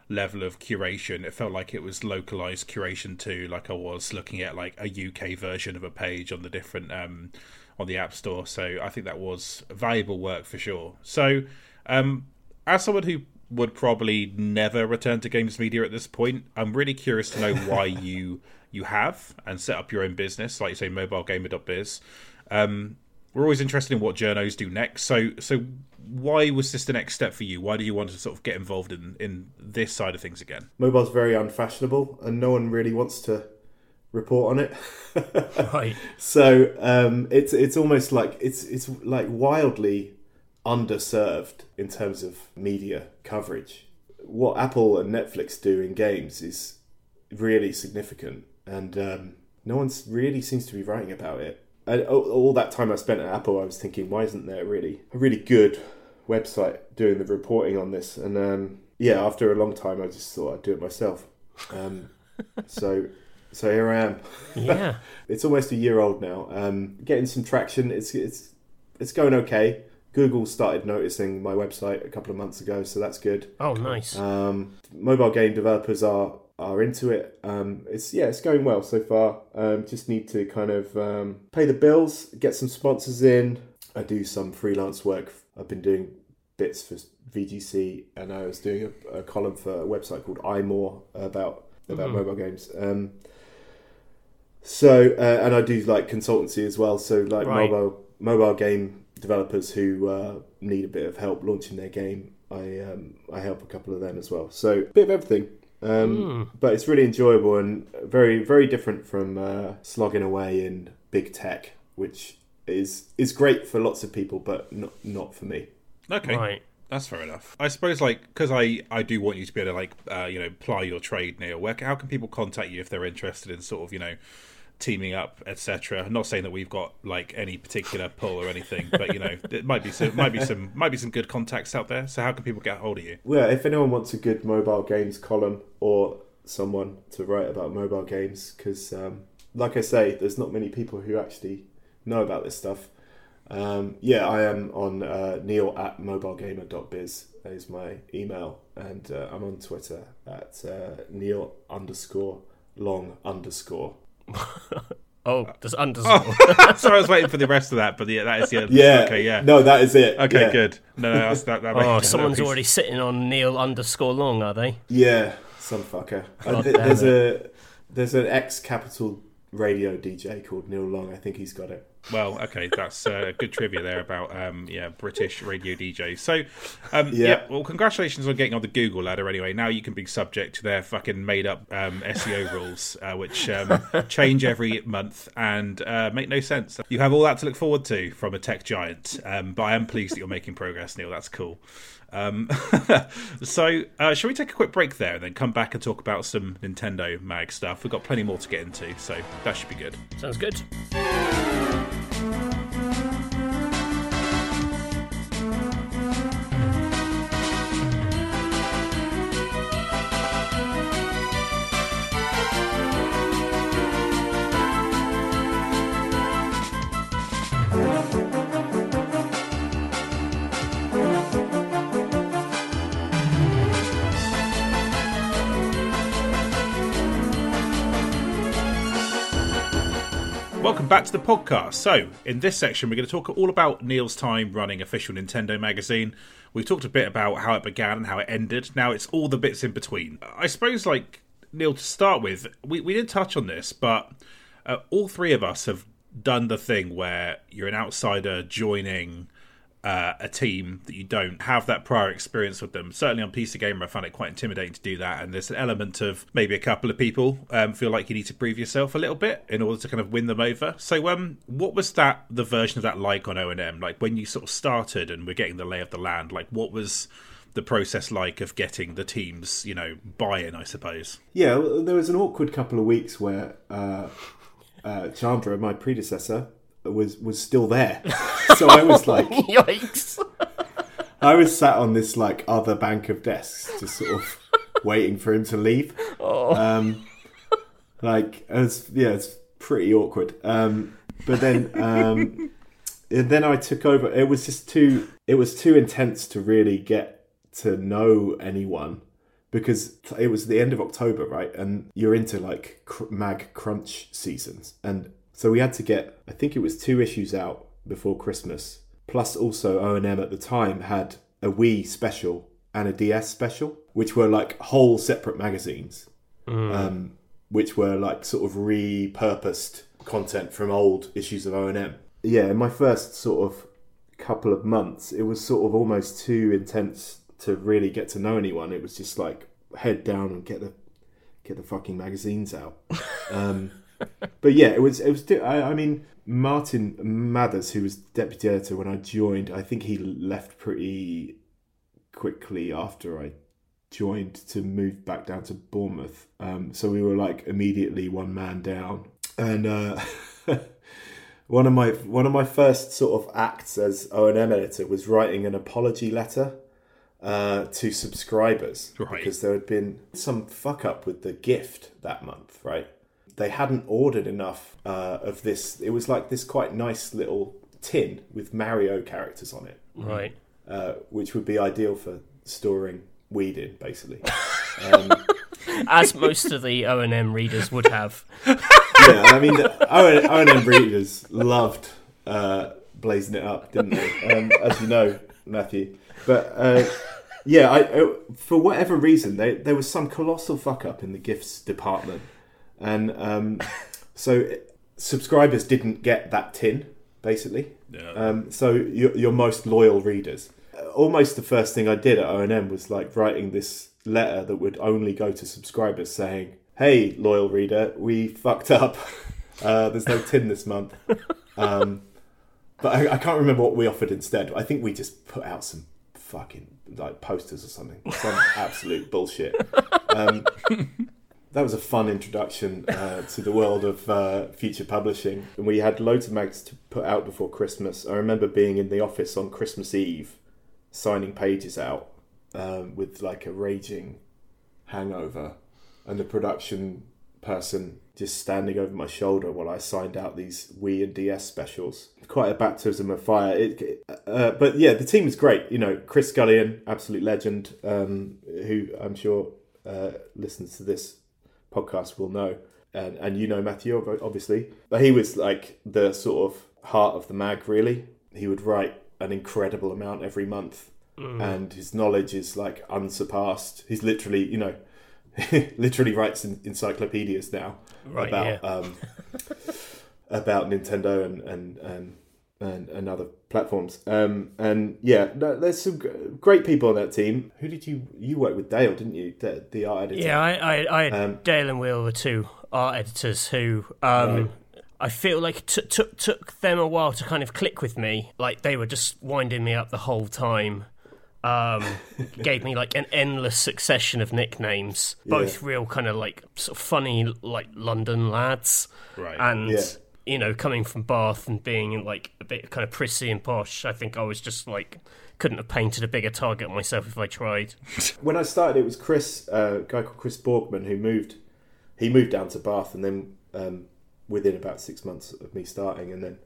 level of curation. It felt like it was localized curation too. Like I was looking at like a UK version of a page on the different um, on the App Store. So I think that was valuable work for sure. So, um, as someone who would probably never return to games media at this point, I'm really curious to know why you you have and set up your own business, like you say, mobilegamer.biz. Um, we're always interested in what journos do next. So, so why was this the next step for you? Why do you want to sort of get involved in in this side of things again? Mobile's very unfashionable, and no one really wants to report on it. right. So um, it's it's almost like it's it's like wildly underserved in terms of media coverage. What Apple and Netflix do in games is really significant, and um, no one really seems to be writing about it. All that time I spent at Apple, I was thinking, why isn't there really a really good website doing the reporting on this? And um, yeah, after a long time, I just thought I'd do it myself. Um, so so here I am Yeah. it's almost a year old now. Um, getting some traction. It's it's it's going okay. Google started noticing my website a couple of months ago, so that's good. Oh, nice. Um, mobile game developers are are into it. Um, it's yeah, it's going well so far. Um, just need to kind of um, pay the bills, get some sponsors in. I do some freelance work. I've been doing bits for VGC, and I was doing a, a column for a website called iMore about about mobile games. Um, so uh, and I do like consultancy as well. So like Right. mobile mobile game developers who uh, need a bit of help launching their game. I um, I help a couple of them as well. So a bit of everything. Um, But it's really enjoyable and very very different from uh, slogging away in big tech, which is is great for lots of people, but not not for me. Okay, Right. that's fair enough. I suppose like because I I do want you to be able to like uh, you know ply your trade, Neil. Where how can people contact you if they're interested in sort of you know teaming up, etc. Not saying that we've got like any particular pull or anything, but you know it might be some might be some might be some good contacts out there. So how can people get hold of you? Well, if anyone wants a good mobile games column or someone to write about mobile games, because um, like I say, there's not many people who actually know about this stuff. Um, yeah, I am on uh, neil at mobilegamer.biz is my email, and uh, I'm on Twitter at uh, neil underscore long underscore. Oh, there's underscore. Oh. Sorry, I was waiting for the rest of that, but yeah, that is yeah. Yeah. Okay. Yeah. No, that is it. Okay. Yeah. Good. No, no, that's, that. that oh, makes- someone's already sitting on Neil underscore long, are they? Yeah, some fucker. Th- damn there's a there's an X capital radio DJ called Neil Long. I think he's got it. Well, okay, that's uh, good trivia there about um, yeah British radio DJs. So, um, yeah. Yeah. well, congratulations on getting on the Google ladder. Anyway, now you can be subject to their fucking made up um, SEO rules, uh, which um, change every month and uh, make no sense. You have all that to look forward to from a tech giant. Um, but I am pleased that you're making progress, Neil. That's cool. Um, so, uh, shall we take a quick break there and then come back and talk about some Nintendo mag stuff? We've got plenty more to get into, so that should be good. Sounds good. Welcome back to the podcast. So, in this section, we're going to talk all about Neil's time running official Nintendo magazine. We've talked a bit about how it began and how it ended. Now, it's all the bits in between. I suppose, like, Neil, to start with, we, we did touch on this, but uh, all three of us have done the thing where you're an outsider joining uh, a team that you don't have that prior experience with them. Certainly on PC Gamer, I found it quite intimidating to do that, and there's an element of maybe a couple of people um, feel like you need to prove yourself a little bit in order to kind of win them over. So, um, what was that the version of that like on ONM? Like when you sort of started and we're getting the lay of the land, like what was the process like of getting the teams, you know, buy-in? I suppose. Yeah, there was an awkward couple of weeks where uh, uh, Chandra, my predecessor, was was still there. So I was like, Yikes! I was sat on this like other bank of desks, just sort of waiting for him to leave. Um, like, it's, yeah, it's pretty awkward. Um, but then, um, and then I took over. It was just too. It was too intense to really get to know anyone because it was the end of October, right? And you're into like cr- mag crunch seasons, and so we had to get. I think it was two issues out before Christmas. Plus, also ONM at the time had a Wii special and a DS special, which were like whole separate magazines, um, which were like sort of repurposed content from old issues of ONM. Yeah, in my first sort of couple of months, it was sort of almost too intense to really get to know anyone. It was just like head down and get the get the fucking magazines out. Um, but yeah, it was it was. I, I mean, Martin Mathers, who was deputy editor when I joined, I think he left pretty quickly after I joined to move back down to Bournemouth. Um, so we were like immediately one man down, and uh, one of my one of my first sort of acts as ONM editor was writing an apology letter uh, to subscribers Right. because there had been some fuck up with the gift that month, right? They hadn't ordered enough uh, of this. It was like this quite nice little tin with Mario characters on it, Right. uh, which would be ideal for storing weed in, basically. Um, As most of the ONM readers would have. yeah, I mean, O and M readers loved uh, blazing it up, didn't they? Um, as you know, Matthew. But uh, yeah, I, uh, for whatever reason, they, there was some colossal fuck up in the gifts department, and um, so subscribers didn't get that tin, basically. Yeah. Um, so your, your most loyal readers. Almost the first thing I did at ONM was like writing this letter that would only go to subscribers saying, "Hey, loyal reader, we fucked up. Uh, there's no tin this month." Um, but I, I can't remember what we offered instead. I think we just put out some fucking like posters or something, some absolute bullshit. Um, that was a fun introduction uh, to the world of uh, future publishing. And we had loads of mags to put out before Christmas. I remember being in the office on Christmas Eve, signing pages out um, with like a raging hangover, and the production person just standing over my shoulder while I signed out these Wii and DS specials. Quite a baptism of fire. It, uh, but yeah, the team is great. You know, Chris Scullion, absolute legend, um, who I'm sure uh, listens to this podcast will know, and and you know Matthew obviously. But he was like the sort of heart of the mag. Really, he would write an incredible amount every month, and his knowledge is like unsurpassed. He's literally, you know, literally writes in, encyclopedias now Right, about yeah. um, about Nintendo and and and, and, and other platforms. Um, and yeah, no, there's some great people on that team. Who did you you work with? Dale, didn't you? The, the art editor. Yeah, I, I, I had Um, Dale and Will were two art editors who um, I feel like it t- took took them a while to kind of click with me. Like they were just winding me up the whole time. Um, gave me like an endless succession of nicknames, both real kind of like sort of funny like London lads, Right. and Yeah. You know coming from Bath and being like a bit kind of prissy and posh. I think I was just like couldn't have painted a bigger target myself if I tried. When I started, it was Chris, uh, a guy called Chris Borgman, who moved. He moved down to Bath, and then um, within about six months of me starting, and then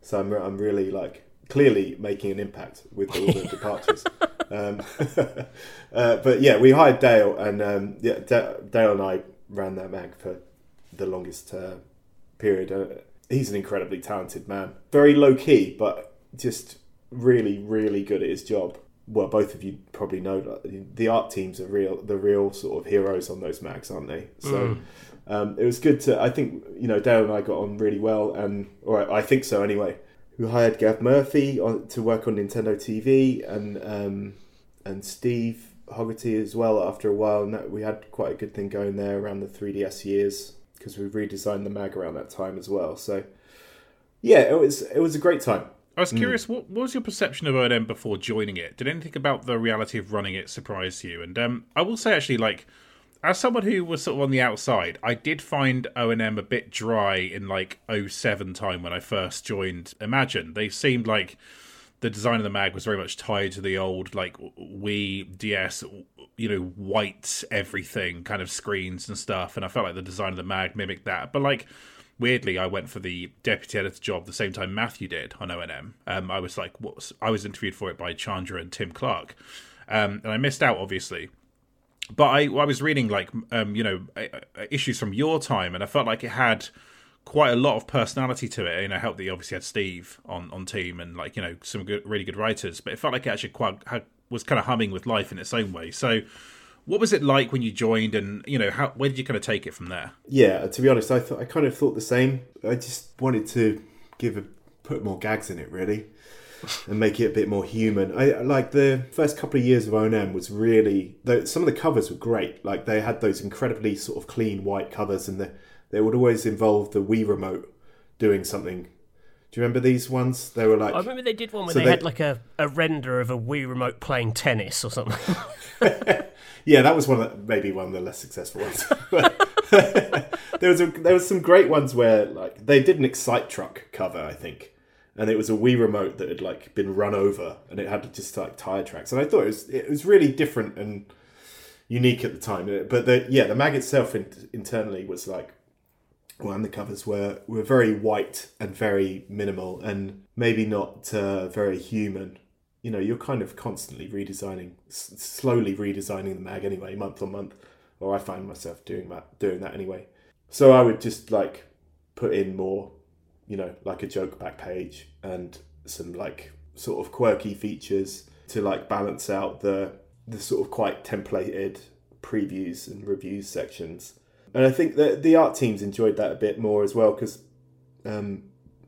so I'm, I'm really like clearly making an impact with all the departures. Um, uh, but yeah, we hired Dale, and um, yeah, Da- Dale and I ran that mag for the longest uh, period. He's an incredibly talented man, very low key, but just really, really good at his job. Well, both of you probably know that the art teams are real, the real sort of heroes on those mags, aren't they? So um, it was good to. I think you know Dale and I got on really well, and or I think so anyway. We hired Gav Murphy on, to work on Nintendo TV, and um, and Steve Hogarty as well. After a while, and that, we had quite a good thing going there around the 3DS years because we redesigned the mag around that time as well. So yeah, it was it was a great time. I was curious, what, what was your perception of ONM before joining it? Did anything about the reality of running it surprise you? And um, I will say, actually, like, as someone who was sort of on the outside, I did find ONM a bit dry in, like, 07 time when I first joined Imagine. They seemed like the design of the mag was very much tied to the old, like, Wii, DS, you know, white everything kind of screens and stuff. And I felt like the design of the mag mimicked that. But, like, weirdly, I went for the deputy editor job the same time Matthew did on ONM. Um, I was like, what was, I was interviewed for it by Chandra and Tim Clark, um, and I missed out, obviously. But I, I was reading like, um, you know, issues from your time, and I felt like it had quite a lot of personality to it. You know, helped that you obviously had Steve on on team and like you know some good, really good writers. But it felt like it actually quite had, was kind of humming with life in its own way. So. What was it like when you joined, and you know, how where did you kind of take it from there? Yeah, to be honest, I thought I kind of thought the same. I just wanted to give a put more gags in it, really, and make it a bit more human. I like the first couple of years of ONM was really. Some of the covers were great. Like they had those incredibly sort of clean white covers, and the, they would always involve the Wii remote doing something. Do you remember these ones? They were like I remember they did one where So they, they- had like a, a render of a Wii remote playing tennis or something. Yeah, that was one of the, maybe one of the less successful ones. there was a, there was some great ones where like they did an Excite Truck cover, I think, and it was a Wii remote that had like been run over, and it had just like tire tracks, and I thought it was it was really different and unique at the time. But the yeah, the mag itself in, internally was like. Well, and the covers were, were very white and very minimal, and maybe not uh, very human. You know you're kind of constantly redesigning s- slowly redesigning the mag anyway month on month or i find myself doing that doing that anyway. So i would just like put in more you know like a joke back page and some like sort of quirky features to like balance out the the sort of quite templated previews and reviews sections and i think that the art teams enjoyed that a bit more as well because um,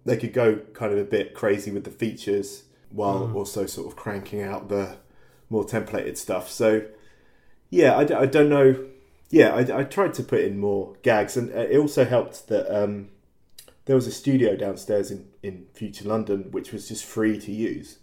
they could go kind of a bit crazy with the features while also sort of cranking out the more templated stuff. So, yeah, I, d- I don't know. Yeah, I, I tried to put in more gags, and uh, it also helped that um, there was a studio downstairs in, in Future London which was just free to use.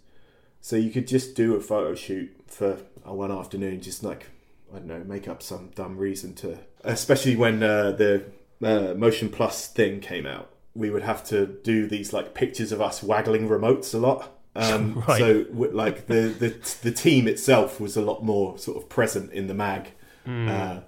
So you could just do a photo shoot for uh, one afternoon, just like, I don't know, make up some dumb reason to. Especially when uh, the uh, Motion Plus thing came out, we would have to do these like pictures of us waggling remotes a lot. Um, Right. So, w- like the, the the team itself was a lot more sort of present in the mag uh,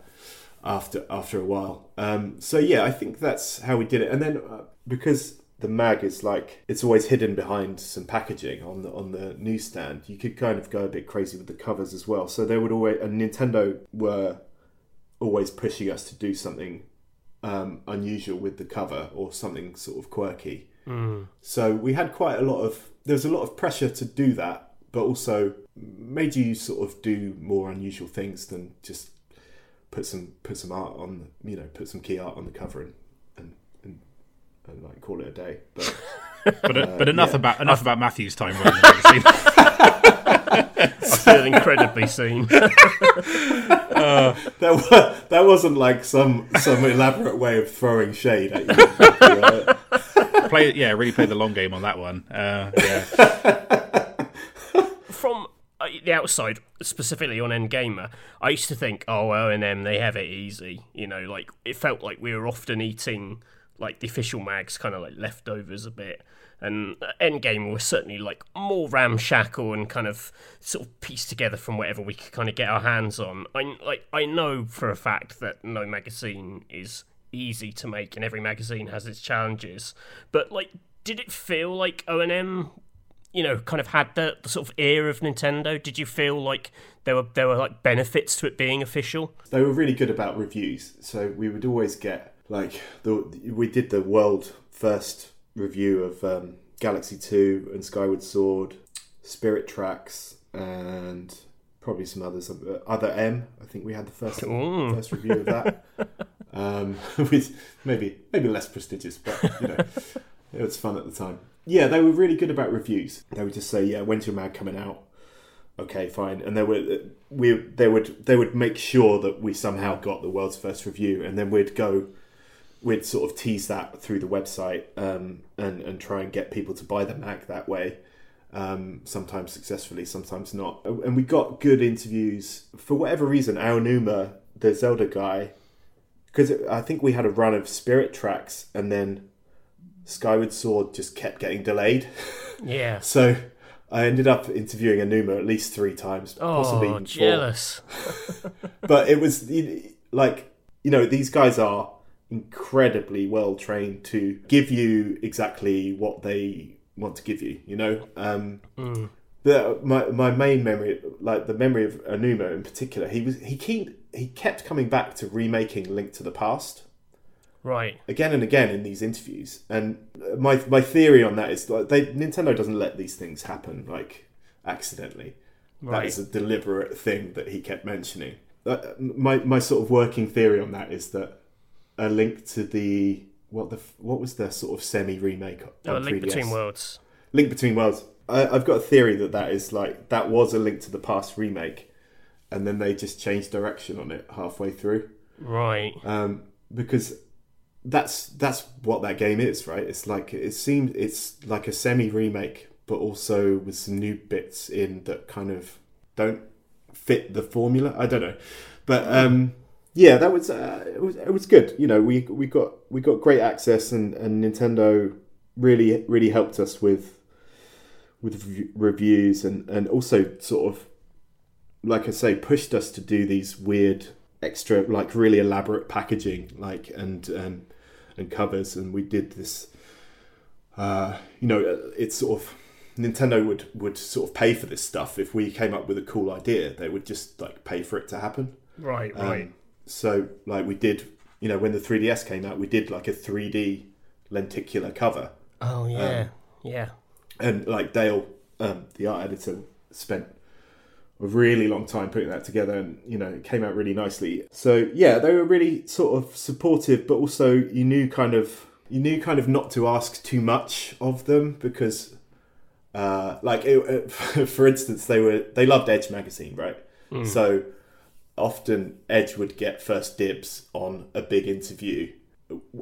after after a while. Um, so yeah, I think that's how we did it. And then uh, because the mag is like it's always hidden behind some packaging on the on the newsstand, you could kind of go a bit crazy with the covers as well. So they would always and Nintendo were always pushing us to do something um, unusual with the cover or something sort of quirky. So we had quite a lot of there was a lot of pressure to do that, but also made you sort of do more unusual things than just put some put some art on, you know, put some key art on the cover and, and like call it a day. But But uh, but enough yeah. about enough about Matthew's time running. I feel incredibly seen. that wa- that wasn't like some some elaborate way of throwing shade at you. Uh, play yeah, really play the long game on that one. Uh, yeah, From uh, the outside, specifically on N-Gamer, I used to think, oh, ONM, they have it easy. You know, like, it felt like we were often eating, like, the official mags, kind of like leftovers a bit. And N-Gamer was certainly, like, more ramshackle and kind of sort of pieced together from whatever we could kind of get our hands on. I, like, I know for a fact that no magazine is easy to make and every magazine has its challenges. But, like, did it feel like ONM you know, kind of had the, the sort of ear of Nintendo? Did you feel like there were there were like benefits to it being official? they were really good about reviews, so we would always get like the we did the world first review of um, Galaxy Two and Skyward Sword, Spirit Tracks, and probably some others. Uh, Other M, I think we had the first Ooh. first review of that. um, with maybe maybe less prestigious, but you know, it was fun at the time. Yeah, they were really good about reviews. They would just say, "Yeah, when's your mag coming out?" Okay, fine. And they would we they would they would make sure that we somehow got the world's first review, and then we'd go we'd sort of tease that through the website um, and and try and get people to buy the mag that way. Um, sometimes successfully, sometimes not. And we got good interviews for whatever reason. Aonuma, the Zelda guy, because I think we had a run of Spirit tracks, and then Skyward Sword just kept getting delayed. Yeah. So I ended up interviewing Aonuma at least three times, possibly Oh, even four. jealous. But it was like you know these guys are incredibly well trained to give you exactly what they want to give you. You know, um, the, my my main memory, like the memory of Aonuma in particular, he was he keep he kept coming back to remaking Link to the Past Right. again and again in these interviews. And my my theory on that is like they Nintendo doesn't let these things happen like accidentally. That Right. is a deliberate thing that he kept mentioning. Uh, my my sort of working theory on that is that a link to the what the what was the sort of semi remake Oh, Link 3DS? Between Worlds. Link Between Worlds. I, I've got a theory that that is like that was a Link to the Past remake, and then they just changed direction on it halfway through Right. um, because that's that's what that game is, right? It's like it seemed it's like a semi remake, but also with some new bits in that kind of don't fit the formula. I don't know, but um, yeah, that was uh, it was it was good. You know, we we got we got great access, and and Nintendo really really helped us with with reviews and and also sort of like I say pushed us to do these weird extra like really elaborate packaging like and and and covers and we did this uh you know it's sort of Nintendo would would sort of pay for this stuff if we came up with a cool idea they would just like pay for it to happen Right. um, Right. So like we did you know when the 3DS came out we did like a 3D lenticular cover oh yeah. yeah. and like Dale, um, the art editor, spent a really long time putting that together, and you know it came out really nicely. So yeah, they were really sort of supportive, but also you knew kind of you knew kind of not to ask too much of them because, uh, like it, it- for instance, they were they loved Edge magazine, right? So often Edge would get first dibs on a big interview.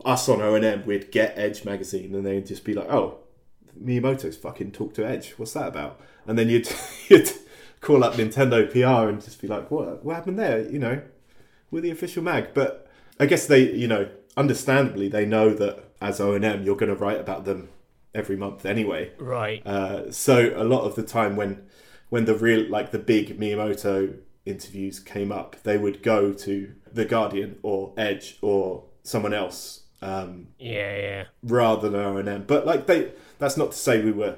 Us on ONM, we'd get Edge magazine, and they'd just be like, "Oh, Miyamoto's fucking talk to Edge. What's that about? And then you'd you'd call up Nintendo PR and just be like, what what happened there? You know, we're the official mag. But I guess they, you know, understandably they know that as ONM you're going to write about them every month anyway. Right. Uh, so a lot of the time when when the real like the big Miyamoto interviews came up, they would go to the Guardian or Edge or someone else. Um, Yeah. Yeah. rather than ONM. But like they, that's not to say we were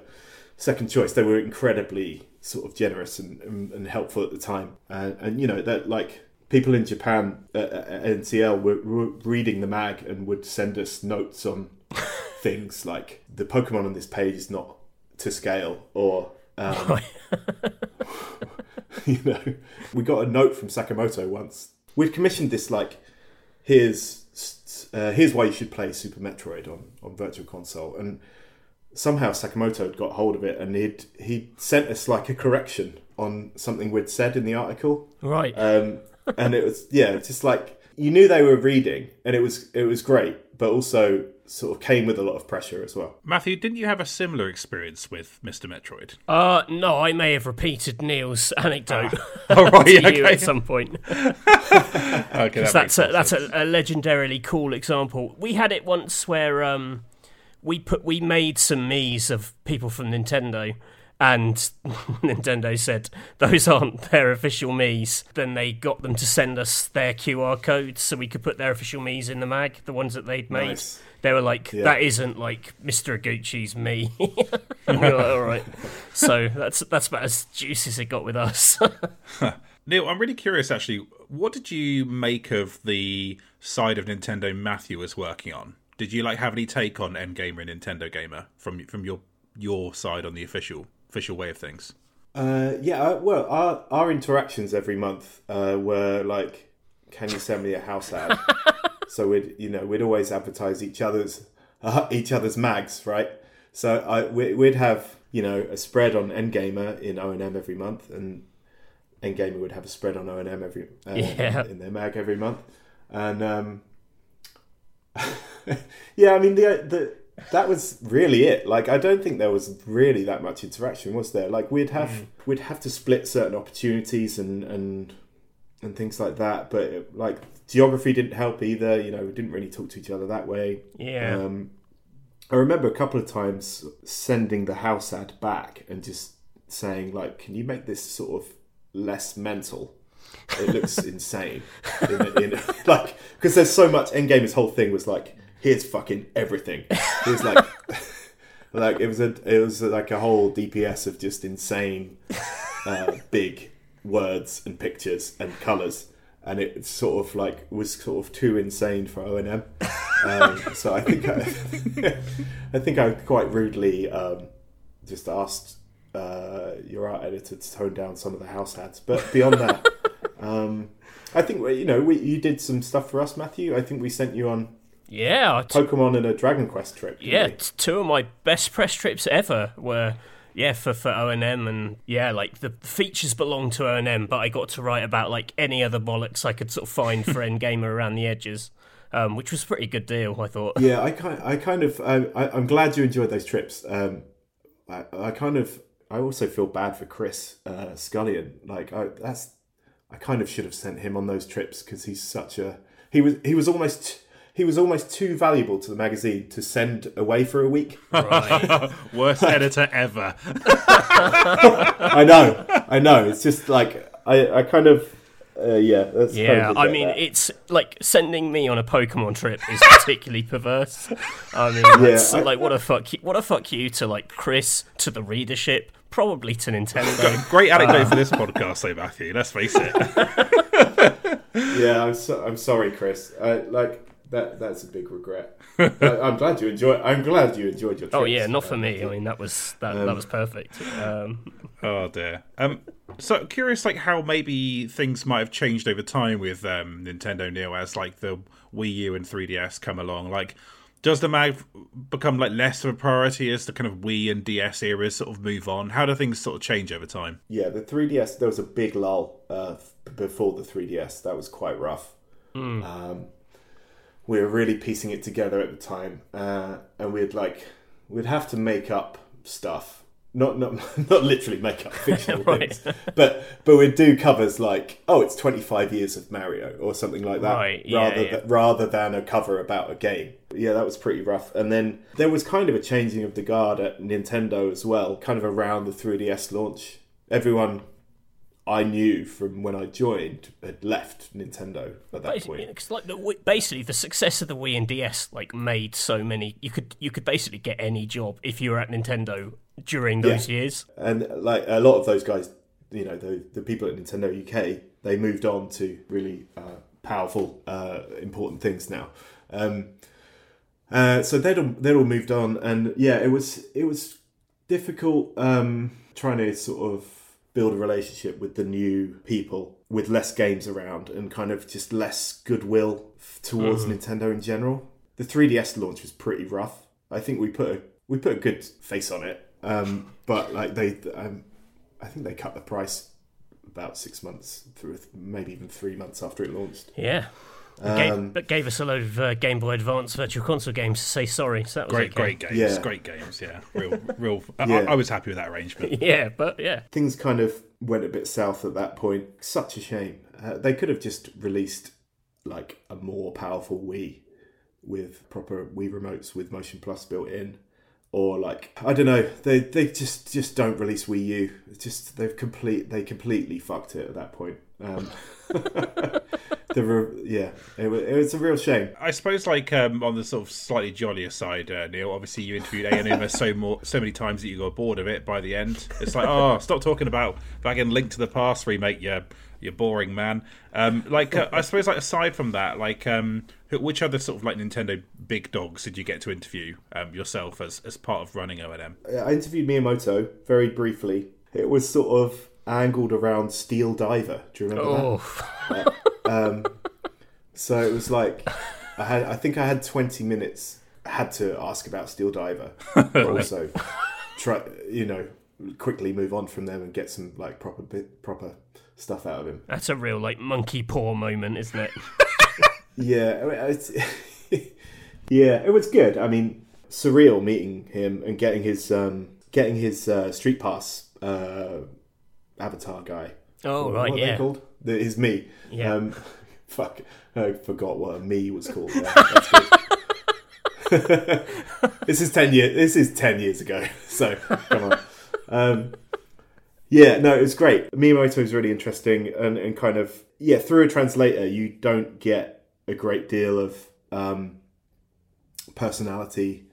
second choice. They were incredibly sort of generous and, and, and helpful at the time. And, and you know that like people in Japan at, at NCL were, were reading the mag and would send us notes on things like the Pokemon on this page is not to scale or. Um, you know, we got a note from Sakamoto once. We'd commissioned this like here's uh, here's why you should play Super Metroid on on Virtual Console, and somehow Sakamoto had got hold of it, and he'd he sent us like a correction on something we'd said in the article, Right. um, and it was yeah, it's just like you knew they were reading, and it was it was great, but also sort of came with a lot of pressure as well. Matthew, didn't you have a similar experience with Mr. Metroid? Uh, no, I may have repeated Neil's anecdote Oh, right, to you at some point. Okay, that that's a, that's a, a legendarily cool example. We had it once where um, we put we made some Mii's of people from Nintendo, and Nintendo said those aren't their official Mii's. Then they got them to send us their QR codes so we could put their official Mii's in the mag, the ones that they'd made. Nice. They were like, Yeah. "That isn't like Mr. Eguchi's Mii." and we were like, "All right." So that's that's about as juicy as it got with us. Neil, I'm really curious actually. What did you make of the side of Nintendo Matthew was working on? Did you like have any take on N-Gamer and Nintendo Gamer from from your your side on the official official way of things? Uh, yeah, uh, well, our our interactions every month uh, were like, "Can you send me a house ad?" so we'd you know we'd always advertise each other's uh, each other's mags, right? So I we, we'd have you know a spread on N-Gamer in ONM every month, and N-Gamer would have a spread on ONM every uh, Yeah. in their mag every month, and um, yeah, I mean the the that was really it. Like I don't think there was really that much interaction, was there? Like we'd have we'd have to split certain opportunities and and and things like that, but it, like geography didn't help either. You know, we didn't really talk to each other that way. yeah. Um, I remember a couple of times sending the house ad back and just saying like, "Can you make this sort of less mental?" It looks insane. In, in, like because there's so much. N-Gamer's whole thing was like, "Here's fucking everything." It was like, like it was a it was like a whole DPS of just insane, uh, big words and pictures and colours. And it sort of like was sort of too insane for ONM, um, so I think I, I think I quite rudely um, just asked uh, your art editor to tone down some of the house ads. But beyond that, um, I think you know we, you did some stuff for us, Matthew. I think we sent you on yeah, t- Pokemon and a Dragon Quest trip. yeah, t- two of my best press trips ever were yeah for for ONM, and yeah, like the features belong to ONM, but I got to write about like any other bollocks I could sort of find for N-Gamer around the edges, um, which was a pretty good deal, I thought. yeah, I kind, I kind of, I, I'm glad you enjoyed those trips. Um, I, I kind of, I also feel bad for Chris uh, Scullion. Like, I, that's, I kind of should have sent him on those trips because he's such a, he was, he was almost, he was almost too valuable to the magazine to send away for a week. Right. Worst editor ever. I know, I know. It's just like I, I kind of, uh, yeah, that's Yeah, I mean, that. it's like sending me on a Pokemon trip is particularly perverse. I mean, that's, I- like what a fuck, you, what a fuck you to like Chris, to the readership, probably to Nintendo. Great anecdote for this podcast, though, Matthew. Let's face it. yeah, I'm so, I'm sorry, Chris. I, like that, that's a big regret. I, I'm glad you enjoyed. I'm glad you enjoyed your. Trips. oh yeah, not for Uh, me. I mean, that was that that was perfect. Um, Oh dear. Um, so curious, like how maybe things might have changed over time with um, Nintendo Neo as like the Wii U and 3DS come along. Like, does the mag become like less of a priority as the kind of Wii and DS eras sort of move on? How do things sort of change over time? Yeah, the 3DS. There was a big lull uh, before the 3DS. That was quite rough. Um, we were really piecing it together at the time, uh, and we'd like we'd have to make up stuff. Not not not literally make up fictional Right. things, but but we'd do covers like oh it's 25 years of Mario or something like that, Right, yeah, rather yeah. th- rather than a cover about a game. Yeah, that was pretty rough. And then there was kind of a changing of the guard at Nintendo as well, kind of around the 3DS launch. Everyone I knew from when I joined had left Nintendo at that basically, point. it's like the, basically the success of the Wii and DS like made so many. You could you could basically get any job if you were at Nintendo during those years. And like a lot of those guys, you know, the the people at Nintendo UK, they moved on to really uh, powerful, uh, important things now. Um, uh, so they'd all, they'd all moved on, and yeah, it was it was difficult um, trying to sort of build a relationship with the new people with less games around and kind of just less goodwill towards Nintendo in general. The 3DS launch was pretty rough. I think we put a we put a good face on it, um, but like they, um, I think they cut the price about six months through, maybe even three months after it launched. Yeah. Gave, but gave us a load of uh, Game Boy Advance Virtual Console games to say sorry. So that was Great, okay. great games. Yeah. Great games. Yeah, real, real. I, Yeah. I, I was happy with that arrangement. Yeah, but yeah. things kind of went a bit south at that point. Such a shame. Uh, they could have just released like a more powerful Wii with proper Wii remotes with Motion Plus built in, or like I don't know. They they just just don't release Wii U. It's just they've complete they completely fucked it at that point. Um, the re- yeah, it was, it was a real shame. I suppose, like um, on the sort of slightly jollier side, uh, Neil. Obviously, you interviewed Aonuma so more, so many times that you got bored of it. By the end, it's like, oh, stop talking about fucking Link to the Past remake, you you boring man. Um, like, uh, I suppose, like aside from that, like, um, which other sort of like Nintendo big dogs did you get to interview um, yourself as as part of running ONM? I interviewed Miyamoto very briefly. It was sort of angled around Steel Diver. Do you remember that? Oh, So it was like I had I think I had 20 minutes I had to ask about Steel Diver but also try you know quickly move on from them and get some like proper bit proper stuff out of him. that's a real like monkey paw moment, isn't it? Yeah, I mean, it's, yeah, it was good. I mean, surreal meeting him and getting his um getting his uh, street pass uh avatar guy. Oh What- right, what yeah. called? The, his Mii. Yeah. Um, fuck, I forgot what a Mii was called. This is ten years. This is ten years ago. So come on. Um, yeah, no, it was great. Miyamoto is really interesting and, and kind of yeah. Through a translator, you don't get a great deal of um, personality,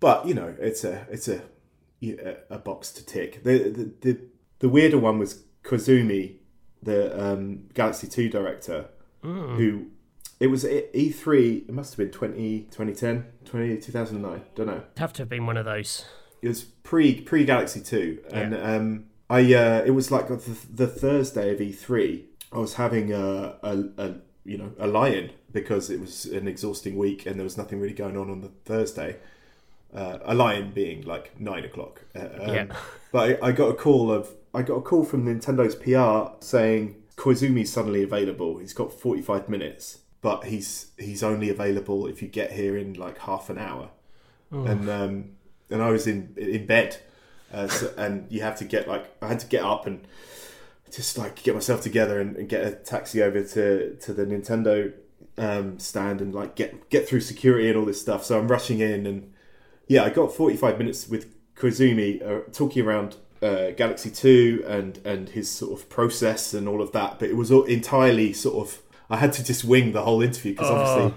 but you know, it's a it's a a a box to tick. The the the, the weirder one was Kozumi, the um, Galaxy Two director, who it was E3. It must have been 20, 2010, 20, 2009. Don't know. Have to have been one of those. It was pre pre Galaxy Two, and um, I uh, it was like the, the Thursday of E3. I was having a, a, a you know a lion because it was an exhausting week and there was nothing really going on on the Thursday. Uh, a lion being like nine o'clock. Uh, um, Yeah. But I, I got a call of I got a call from Nintendo's PR saying Koizumi's suddenly available. He's got forty five minutes, but he's he's only available if you get here in like half an hour. And um, and I was in in bed, uh, so, and you have to get like I had to get up and just like get myself together and, and get a taxi over to to the Nintendo um, stand and like get get through security and all this stuff. So I'm rushing in and yeah, I got 45 minutes with Koizumi uh, talking around uh, Galaxy 2 and and his sort of process and all of that. But it was all entirely sort of I had to just wing the whole interview because obviously.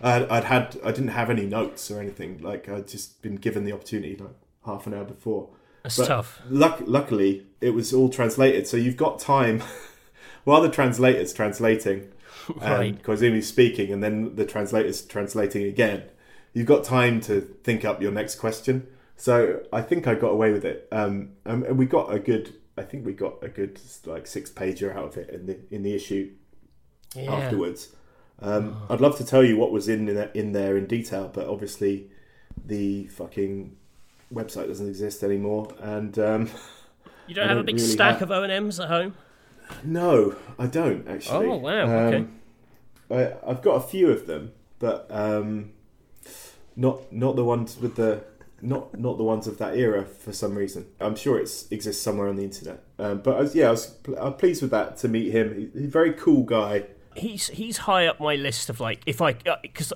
I'd, I'd had I didn't have any notes or anything. Like I'd just been given the opportunity like half an hour before. That's But tough. Luck, luckily, it was all translated, so you've got time while the translator's translating and Right. Koizumi's speaking, and then the translator's translating again. You've got time to think up your next question. So I think I got away with it, um, and, and we got a good. I think we got a good like six pager out of it in the in the issue Yeah. afterwards. Um, I'd love to tell you what was in there, in there in detail, but obviously the fucking website doesn't exist anymore. And um, You don't I have a big really stack have- of ONM's at home. no, I don't actually. Oh, wow, okay. Um, I, I've got a few of them, but um, not not the ones with the not not the ones of that era for some reason. I'm sure it exists somewhere on the internet. Um, but I was, yeah, I was, I'm pleased with that to meet him. He's a very cool guy. he's he's high up my list of like if I because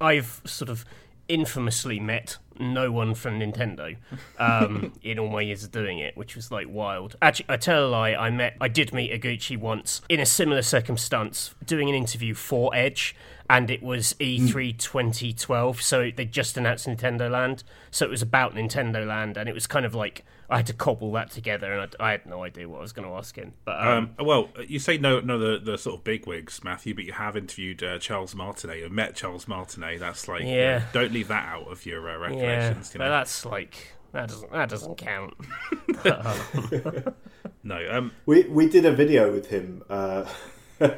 I've sort of infamously met no one from Nintendo um, in all my years of doing it, which was like wild. Actually, I tell a lie. I met I did meet Eguchi once in a similar circumstance, doing an interview for Edge. And it was E3 2012, so they just announced Nintendo Land. So it was about Nintendo Land, and it was kind of like I had to cobble that together, and I, I had no idea what I was going to ask him. But um, Um, well, you say no, no, the, the sort of bigwigs, Matthew, but you have interviewed uh, Charles Martinet. You've met Charles Martinet. That's like, Yeah. uh, don't leave that out of your uh, Yeah, recollections. but you know? that's like that doesn't that doesn't count. No, um, We we did a video with him, uh,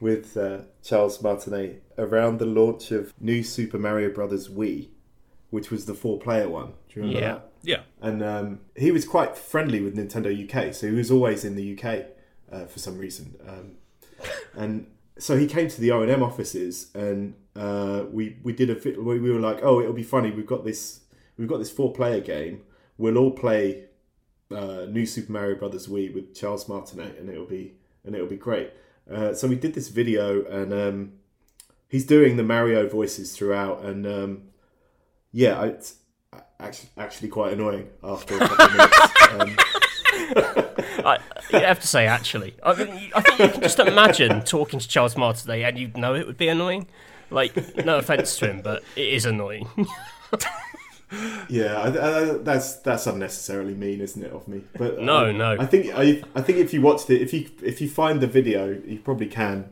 with uh, Charles Martinet around the launch of New Super Mario Brothers Wii, which was the four-player one. Do you remember Yeah. that? yeah, And um, he was quite friendly with Nintendo UK, so he was always in the UK uh, for some reason. Um, and so he came to the O and M offices, and uh, we we did a fit. We we were like, oh, it'll be funny. We've got this. We've got this four-player game. We'll all play uh, New Super Mario Brothers Wii with Charles Martinet, and it'll be and it'll be great. Uh, so we did this video, and um, he's doing the Mario voices throughout, and um, yeah, it's actually actually quite annoying after a couple of minutes. Um, I, you have to say, actually, I, mean, I think you can just imagine talking to Charles Martinet, and you'd know it would be annoying. Like, no offense to him, but it is annoying. yeah, I, I, that's that's unnecessarily mean, isn't it, of me? But No, no. I think I, I think if you watched it, if you if you find the video, you probably can.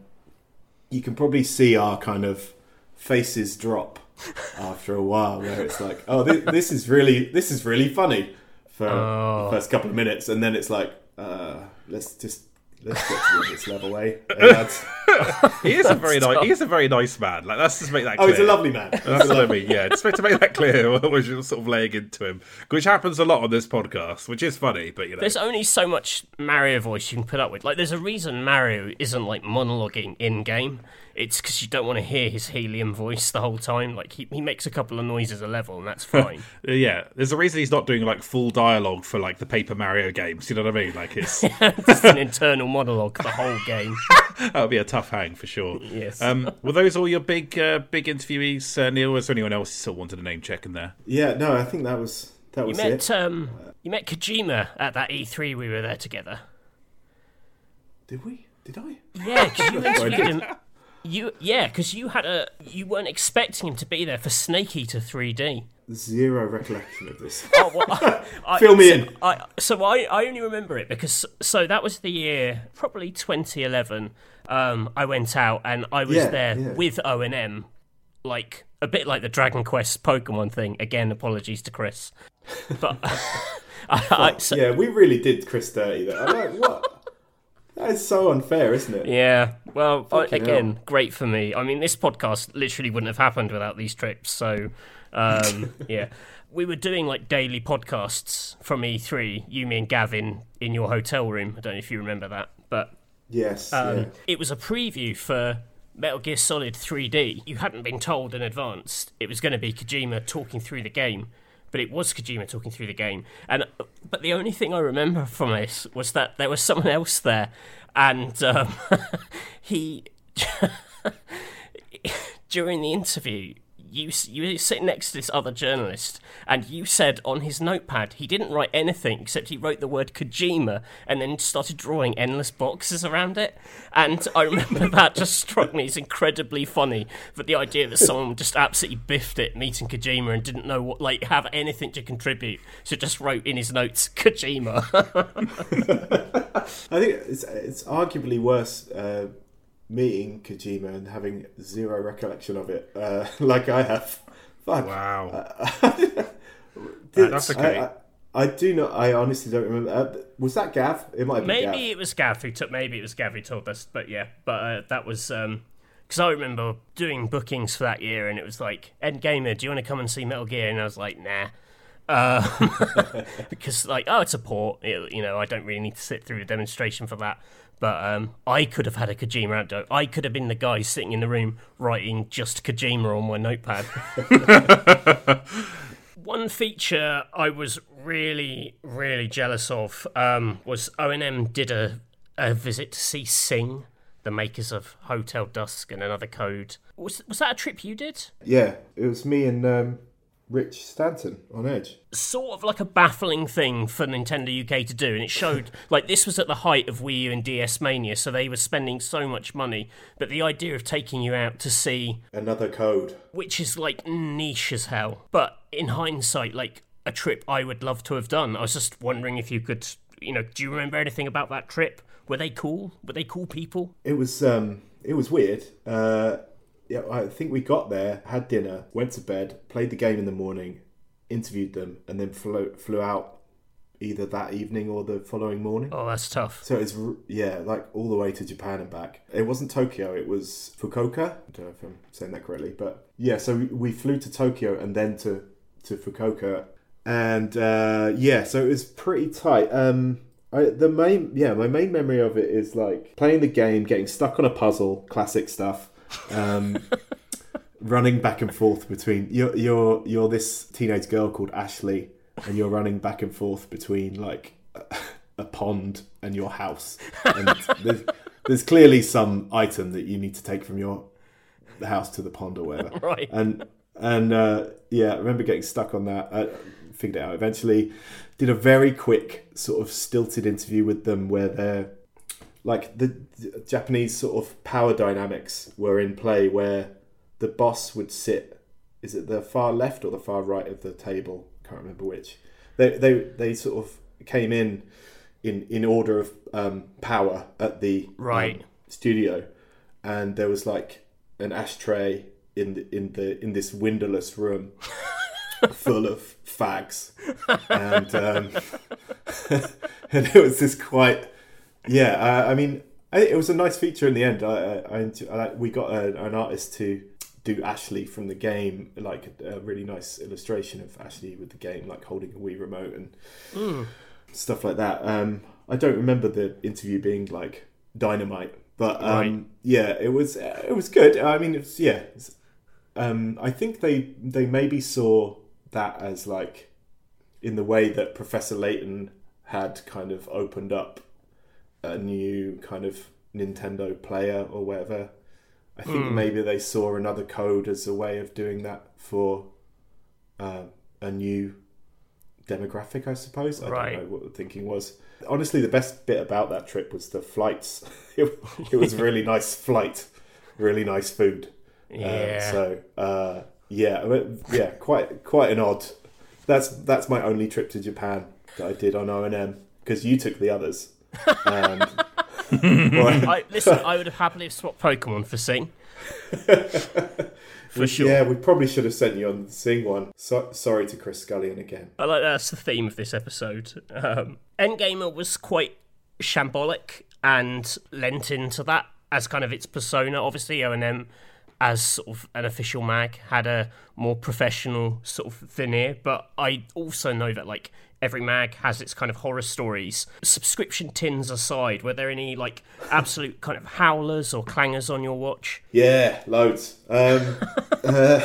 You can probably see our kind of faces drop after a while, where it's like, oh, this, this is really this is really funny for Oh. the first couple of minutes, and then it's like, uh, let's just let's get to this level, eh? And he is a very nice. He is a very nice man. Like let's just make that. oh, he's a lovely man. That's what I mean. Yeah, just to make that clear, we're just sort of laying into him, which happens a lot on this podcast, which is funny. But you know, There's only so much Mario voice you can put up with. Like, there's a reason Mario isn't like monologuing in game. It's because you don't want to hear his helium voice the whole time. Like, he, he makes a couple of noises a level, and that's fine. Yeah, there's a reason he's not doing like full dialogue for like the Paper Mario games. You know what I mean? Like it's just an internal monologue the whole game. that would be a tough hang for sure. Yes. Um, were those all your big uh, big interviewees, uh, Neil? Was there anyone else you still wanted a name check in there? Yeah, no, I think that was that You was met it. um, you met Kojima at that E3 we were there together. Did we? Did I? Yeah, because you interviewed him. You yeah, because you had a you weren't expecting him to be there for Snake Eater 3D. Zero recollection of this. Oh, well, I, I, Fill me so, in. I, so I, I only remember it because so that was the year probably 2011. Um, I went out and I was Yeah, there yeah. with ONM, like a bit like the Dragon Quest Pokemon thing. Again, apologies to Chris, but I, I, so, yeah, we really did Chris dirty there. I'm like, what? That is so unfair, isn't it? Yeah, well, Fucking again, hell. great for me. I mean, this podcast literally wouldn't have happened without these trips. So, um, yeah, we were doing like daily podcasts from E3. You, me, and Gavin in your hotel room. I don't know if you remember that, but Yes. um, yeah. it was a preview for Metal Gear Solid 3D. You hadn't been told in advance it was going to be Kojima talking through the game, but it was Kojima talking through the game. And but the only thing I remember from this was that there was someone else there, and um, he during the interview. You, you sitting next to this other journalist, and you said on his notepad he didn't write anything except he wrote the word Kojima and then started drawing endless boxes around it. And I remember that just struck me as incredibly funny. But the idea that someone just absolutely biffed it meeting Kojima and didn't know what, like, have anything to contribute, so just wrote in his notes Kojima. I think it's it's arguably worse uh, meeting Kojima and having zero recollection of it, uh, like I have. Fuck. Wow. Did- that's okay. I, I do not. I honestly don't remember. Uh, was that Gav? It might have been Gav. maybe it was Gav who took. Maybe it was Gav who told us. But yeah, but uh, that was. Um, because I remember doing bookings for that year, and it was like, "N-Gamer, do you want to come and see Metal Gear?" And I was like, "Nah," um, because like, oh, it's a port. It, you know, I don't really need to sit through a demonstration for that. But um, I could have had a Kojima anecdote. I could have been the guy sitting in the room writing just Kojima on my notepad. One feature I was really, really jealous of um, was ONM did a, a visit to see Cing, the makers of Hotel Dusk and Another Code. Was was that a trip you did? Yeah, it was me and um, Rich Stanton on Edge. Sort of like a baffling thing for Nintendo UK to do, and it showed like this was at the height of Wii U and DS Mania, so they were spending so much money. But the idea of taking you out to see Another code. which is like niche as hell. But in hindsight, like a trip I would love to have done. I was just wondering if you could, you know, do you remember anything about that trip? Were they cool? Were they cool people? It was um, it was weird. Uh, yeah, I think we got there, had dinner, went to bed, played the game in the morning, interviewed them, and then flew flew out either that evening or the following morning. Oh, that's tough. So it's yeah, like all the way to Japan and back. It wasn't Tokyo; it was Fukuoka. I don't know if I'm saying that correctly, but yeah. So we, we flew to Tokyo and then to to Fukuoka, and uh, yeah, so it was pretty tight. Um, I, the main yeah, my main memory of it is like playing the game, getting stuck on a puzzle, classic stuff. Um, running back and forth between you're you're you're this teenage girl called Ashley, and you're running back and forth between like a, a pond and your house, and there's, there's clearly some item that you need to take from your the house to the pond or whatever. Right. And and uh, yeah, I remember getting stuck on that. I figured it out eventually. Did a very quick sort of stilted interview with them where they're like the, the Japanese sort of power dynamics were in play where the boss would sit is it the far left or the far right of the table? Can't remember which. They they, they sort of came in in in order of um, power at the um, Right. studio. And there was like an ashtray in the, in the in this windowless room full of fags. And um, and it was this quite yeah uh, I mean I, it was a nice feature in the end. I, I, I, we got a, an artist to do Ashley from the game like a, really nice illustration of Ashley with the game like holding a Wii remote and stuff like that. Um, I don't remember the interview being like dynamite but um, Right. yeah it was it was good. I mean it's yeah it's, um, I think they they maybe saw that as like in the way that Professor Layton had kind of opened up a new kind of Nintendo player or whatever. I think Hmm. maybe they saw another code as a way of doing that for uh, a new demographic, I suppose. I Right. don't know what the thinking was. Honestly, the best bit about that trip was the flights. it, it was really nice flight, really nice food. Um, Yeah. so uh, yeah, yeah, quite quite an odd. That's that's my only trip to Japan that I did on ONM because you took the others. And, I, listen, I would have happily swapped Pokemon for Cing. for sure. Yeah, we probably should have sent you on the Cing one. So, sorry to Chris Scullion again. I like that's the theme of this episode. Um, N-Gamer was quite shambolic and lent into that as kind of its persona. Obviously, ONM, as sort of an official mag, had a more professional sort of veneer. But I also know that like every mag has its kind of horror stories. Subscription tins aside, were there any like absolute kind of howlers or clangers on your watch? Yeah, loads. Um, uh,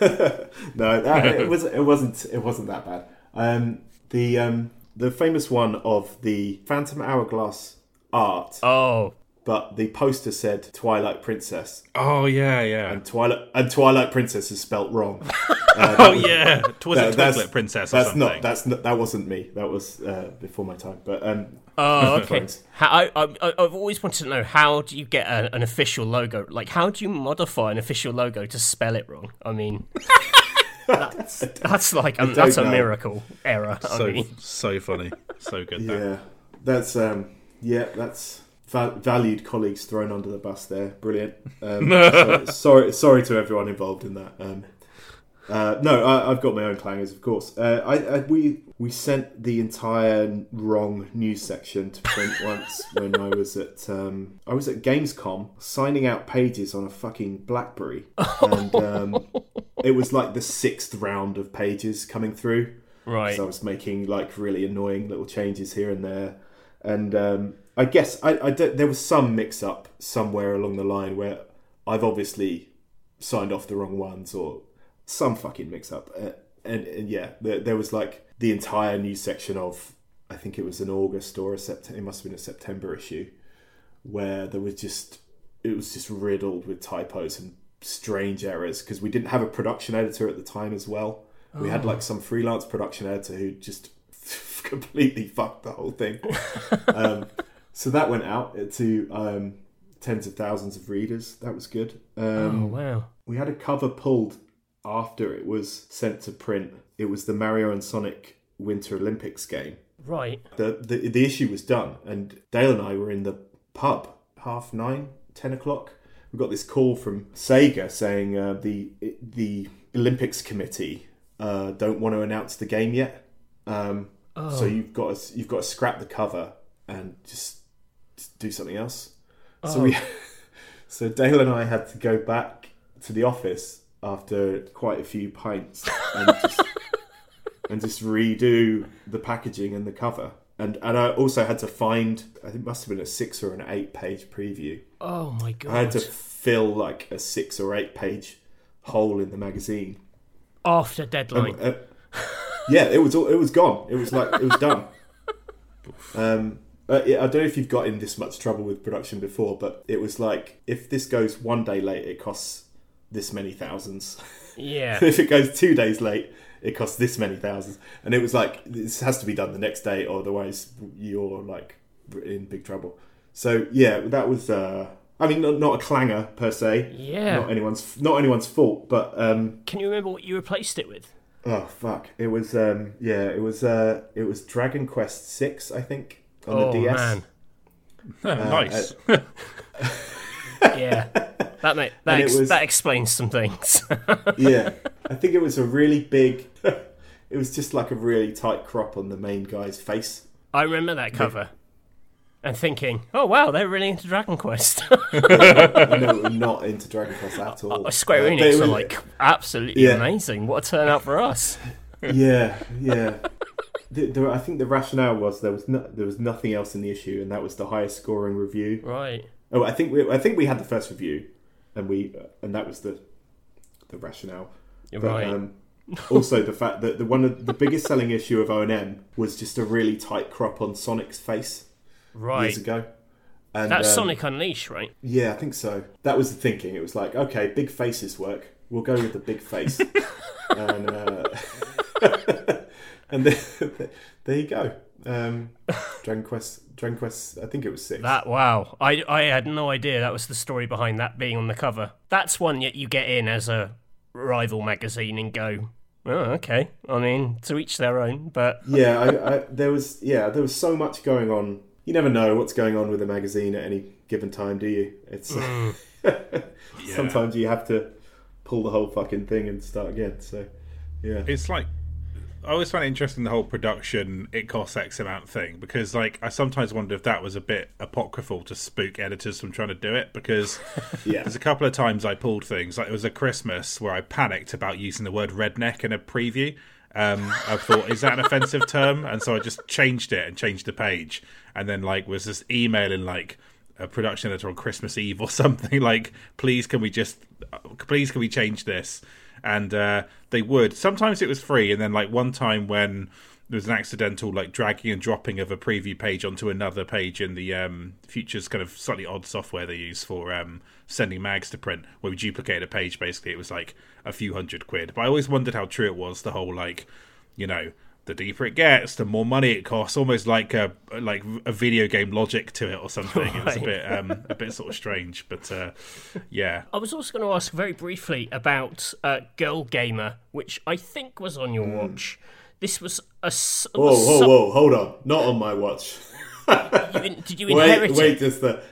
no, that, it was it wasn't it wasn't that bad. Um, the um, the famous one of the Phantom Hourglass art, Oh, but the poster said Twilight Princess, Oh yeah, yeah. and Twilight and Twilight Princess is spelt wrong. oh yeah. Was That- it that's- Twiglet Princess or That's something? not that's not, that wasn't me. That was uh, before my time. But um, Oh, okay. How, I, I, I've always wanted to know how do you get a, an official logo? Like, how do you modify an official logo to spell it wrong? I mean, that's, that's like um, that's a know. miracle error. I so mean, so funny, so good. that. yeah, that's um, yeah, that's va- valued colleagues thrown under the bus there. Brilliant. Um, so- sorry, sorry to everyone involved in that. Um, uh, no, I, I've got my own clangers, of course. Uh, I, I we we sent the entire wrong news section to print once when I was at um, I was at Gamescom signing out pages on a fucking BlackBerry, and um, it was like the sixth round of pages coming through. right? So I was making like really annoying little changes here and there, and um, I guess I, I don't- there was some mix up somewhere along the line where I've obviously signed off the wrong ones or some fucking mix up, uh, and, and yeah, there, there was like the entire news section of I think it was an August or a September, it must have been a September issue, where there was just it was just riddled with typos and strange errors because we didn't have a production editor at the time as well. We had like some freelance production editor who just completely fucked the whole thing. um, so that went out to um, tens of thousands of readers. That was good. Um, oh wow! we had a cover pulled after it was sent to print. It was the Mario and Sonic Winter Olympics game. Right. The, the the issue was done, and Dale and I were in the pub half nine, ten o'clock. We got this call from Sega saying uh, the the Olympics committee uh, don't want to announce the game yet. Um, So you've got to, you've got to scrap the cover and just do something else. So we, so Dale and I had to go back to the office after quite a few pints and just, and just redo the packaging and the cover. And and I also had to find I think it must have been a six or an eight page preview. Oh my god! I had to fill like a six or eight page hole in the magazine. After deadline. Uh, yeah, it was all, it was gone. It was like it was done. Um, uh, I don't know if you've got in this much trouble with production before, but it was like if this goes one day late, it costs this many thousands. yeah. if it goes two days late, it costs this many thousands. And it was like this has to be done the next day, otherwise you're like in big trouble. So yeah, that was. Uh, I mean, not, not a clanger per se. Yeah. Not anyone's not anyone's fault, but um, Can you remember what you replaced it with? oh fuck, it was um, yeah, it was uh, it was Dragon Quest Six, I think, on oh the DS. man. nice. Yeah. That ma- that, ex- was- that explains some things. yeah, I think it was a really big. it was just like a really tight crop on the main guy's face. I remember that cover. And thinking, oh wow, they're really into Dragon Quest. I know we're not into Dragon Quest at all. Square Uh, but Enix was- are like absolutely Yeah. amazing. What a turnout for us. yeah, yeah. The, the, I think the rationale was there was no, there was nothing else in the issue, and that was the highest scoring review. Right. Oh, I think we I think we had the first review, and we and that was the the rationale. But, right. um, also, the fact that the one of the biggest selling issue of ONM was just a really tight crop on Sonic's face right. years ago. And, That's um, Sonic Unleashed, right? Yeah, I think so. That was the thinking. It was like, okay, big faces work. We'll go with the big face. and uh, and then, there you go. Um, Dragon Quest, Dragon Quest. I think it was six. That wow. I I had no idea that was the story behind that being on the cover. That's one yet you get in as a rival magazine and go, oh, okay. I mean, to each their own, but yeah, I, I, there was yeah, there was so much going on. You never know what's going on with a magazine at any given time, do you? It's sometimes you have to pull the whole fucking thing and start again. So yeah, it's like I always find it interesting the whole production it costs X amount thing because like I sometimes wonder if that was a bit apocryphal to spook editors from trying to do it because yeah, there's a couple of times I pulled things like it was a Christmas where I panicked about using the word redneck in a preview. Um, I thought, is that an offensive term? And so I just changed it and changed the page, and then like was this emailing like a production editor on Christmas Eve or something like, please can we just, please can we change this? And uh, they would. Sometimes it was free, and then like one time when there was an accidental like dragging and dropping of a preview page onto another page in the um, Futures kind of slightly odd software they use for um, sending mags to print, where we duplicated a page. Basically, it was like a few hundred quid. But I always wondered how true it was. The whole like, you know, the deeper it gets, the more money it costs. Almost like a like a video game logic to it or something. It was a bit um, a bit sort of strange, but uh, yeah. I was also going to ask very briefly about uh, Girl Gamer, which I think was on your watch. This was a. Whoa, whoa, sub- whoa! Hold on, not on my watch. you in- did you Wait, inherit wait, it? just the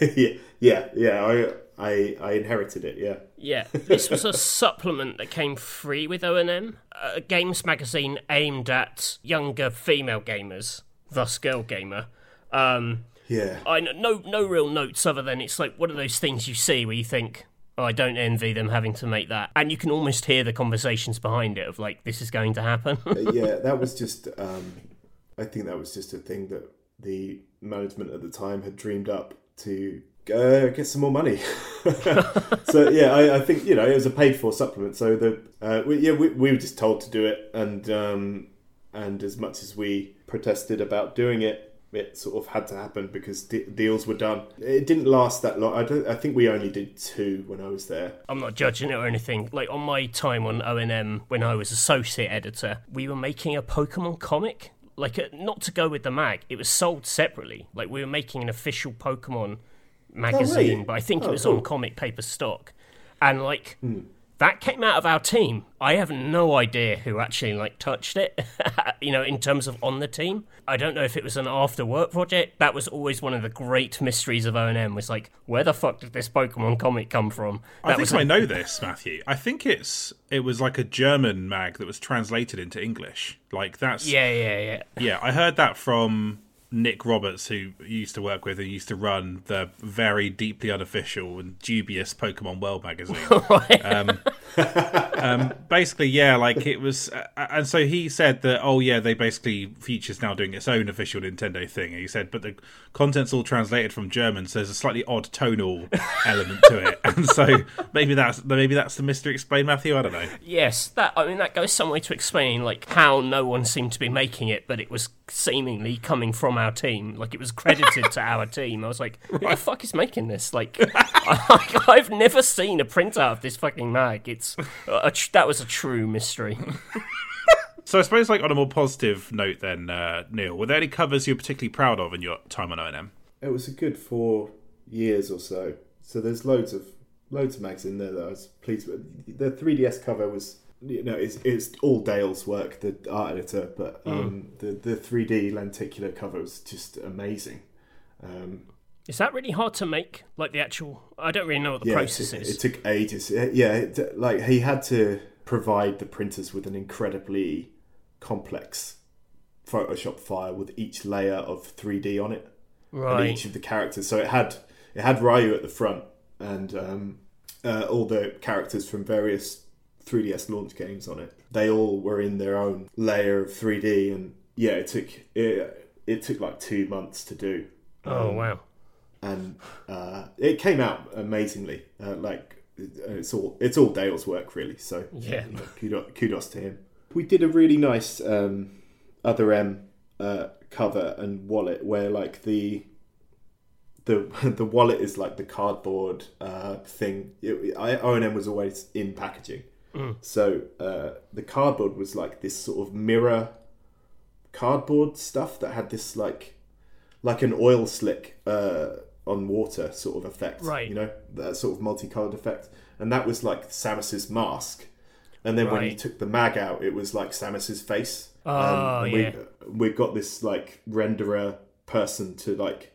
yeah, yeah, yeah. I, I, I inherited it. Yeah. Yeah, this was a supplement that came free with ONM, a games magazine aimed at younger female gamers, thus Girl Gamer. Um, Yeah. I no no real notes other than it's like one of those things you see where you think, oh, I don't envy them having to make that, and you can almost hear the conversations behind it of like this is going to happen. yeah, that was just. Um, I think that was just a thing that the management at the time had dreamed up to uh, get some more money. so yeah, I, I think you know it was a paid for supplement. So the uh, we, yeah we, we were just told to do it, and um, and as much as we protested about doing it. It sort of had to happen because de- deals were done. It didn't last that long. I don't. I think we only did two when I was there. I'm not judging it or anything. Like on my time on ONM when I was associate editor, we were making a Pokemon comic. Like a, not to go with the mag, it was sold separately. Like we were making an official Pokemon magazine, really? but I think Oh, it was cool. on comic paper stock. And like hmm. that came out of our team. I have no idea who actually like touched it. you know, in terms of on the team, I don't know if it was an after work project. That was always one of the great mysteries of ONM. Was like, where the fuck did this Pokemon comic come from? That I think I know this, Matthew. I think it's it was like a German mag that was translated into English. Like that's Yeah, yeah, yeah. Yeah, I heard that from Nick Roberts, who used to work with and used to run the very deeply unofficial and dubious Pokemon World magazine. um, um, basically, yeah, like it was, uh, and so he said that, oh yeah, they basically Future's now doing its own official Nintendo thing. And he said, but the content's all translated from German, so there's a slightly odd tonal element to it, and so maybe that's maybe that's the mystery explained, Matthew. I don't know. Yes, that I mean that goes some way to explaining like how no one seemed to be making it, but it was seemingly coming from our team. Like it was credited to our team. I was like, who the fuck is making this? Like, I, I've never seen a printout of this fucking mag. It's a, tr- that was a true mystery. So I suppose, like on a more positive note, then uh, Neil, were there any covers you're particularly proud of in your time on ONM? It was a good four years or so. So there's loads of loads of mags in there that I was pleased with. The 3DS cover was, you know, it's, it's all Dale's work, the art editor, but um, the the 3D lenticular cover was just amazing. Um, Is that really hard to make? Like the actual? I don't really know what the yeah, process it, is. it took ages. Yeah, it, like he had to provide the printers with an incredibly complex Photoshop file with each layer of 3D on it. and each of the characters. So it had it had Ryu at the front and um, uh, all the characters from various 3DS launch games on it. They all were in their own layer of 3D, and yeah, it took it, it took like two months to do, oh wow. and uh, it came out amazingly. Uh, like it's all it's all Dale's work really. So Yeah. you know, kudos, kudos to him. We did a really nice um, other M uh, cover and wallet where like the the the wallet is like the cardboard uh, thing. It, I, ONM was always in packaging, so uh, the cardboard was like this sort of mirror cardboard stuff that had this like like an oil slick uh, on water sort of effect, Right. You know that sort of multicolored effect, and that was like Samus's mask. And then when you took the mag out, it was like Samus's face. Oh, yeah. we we got this like renderer person to like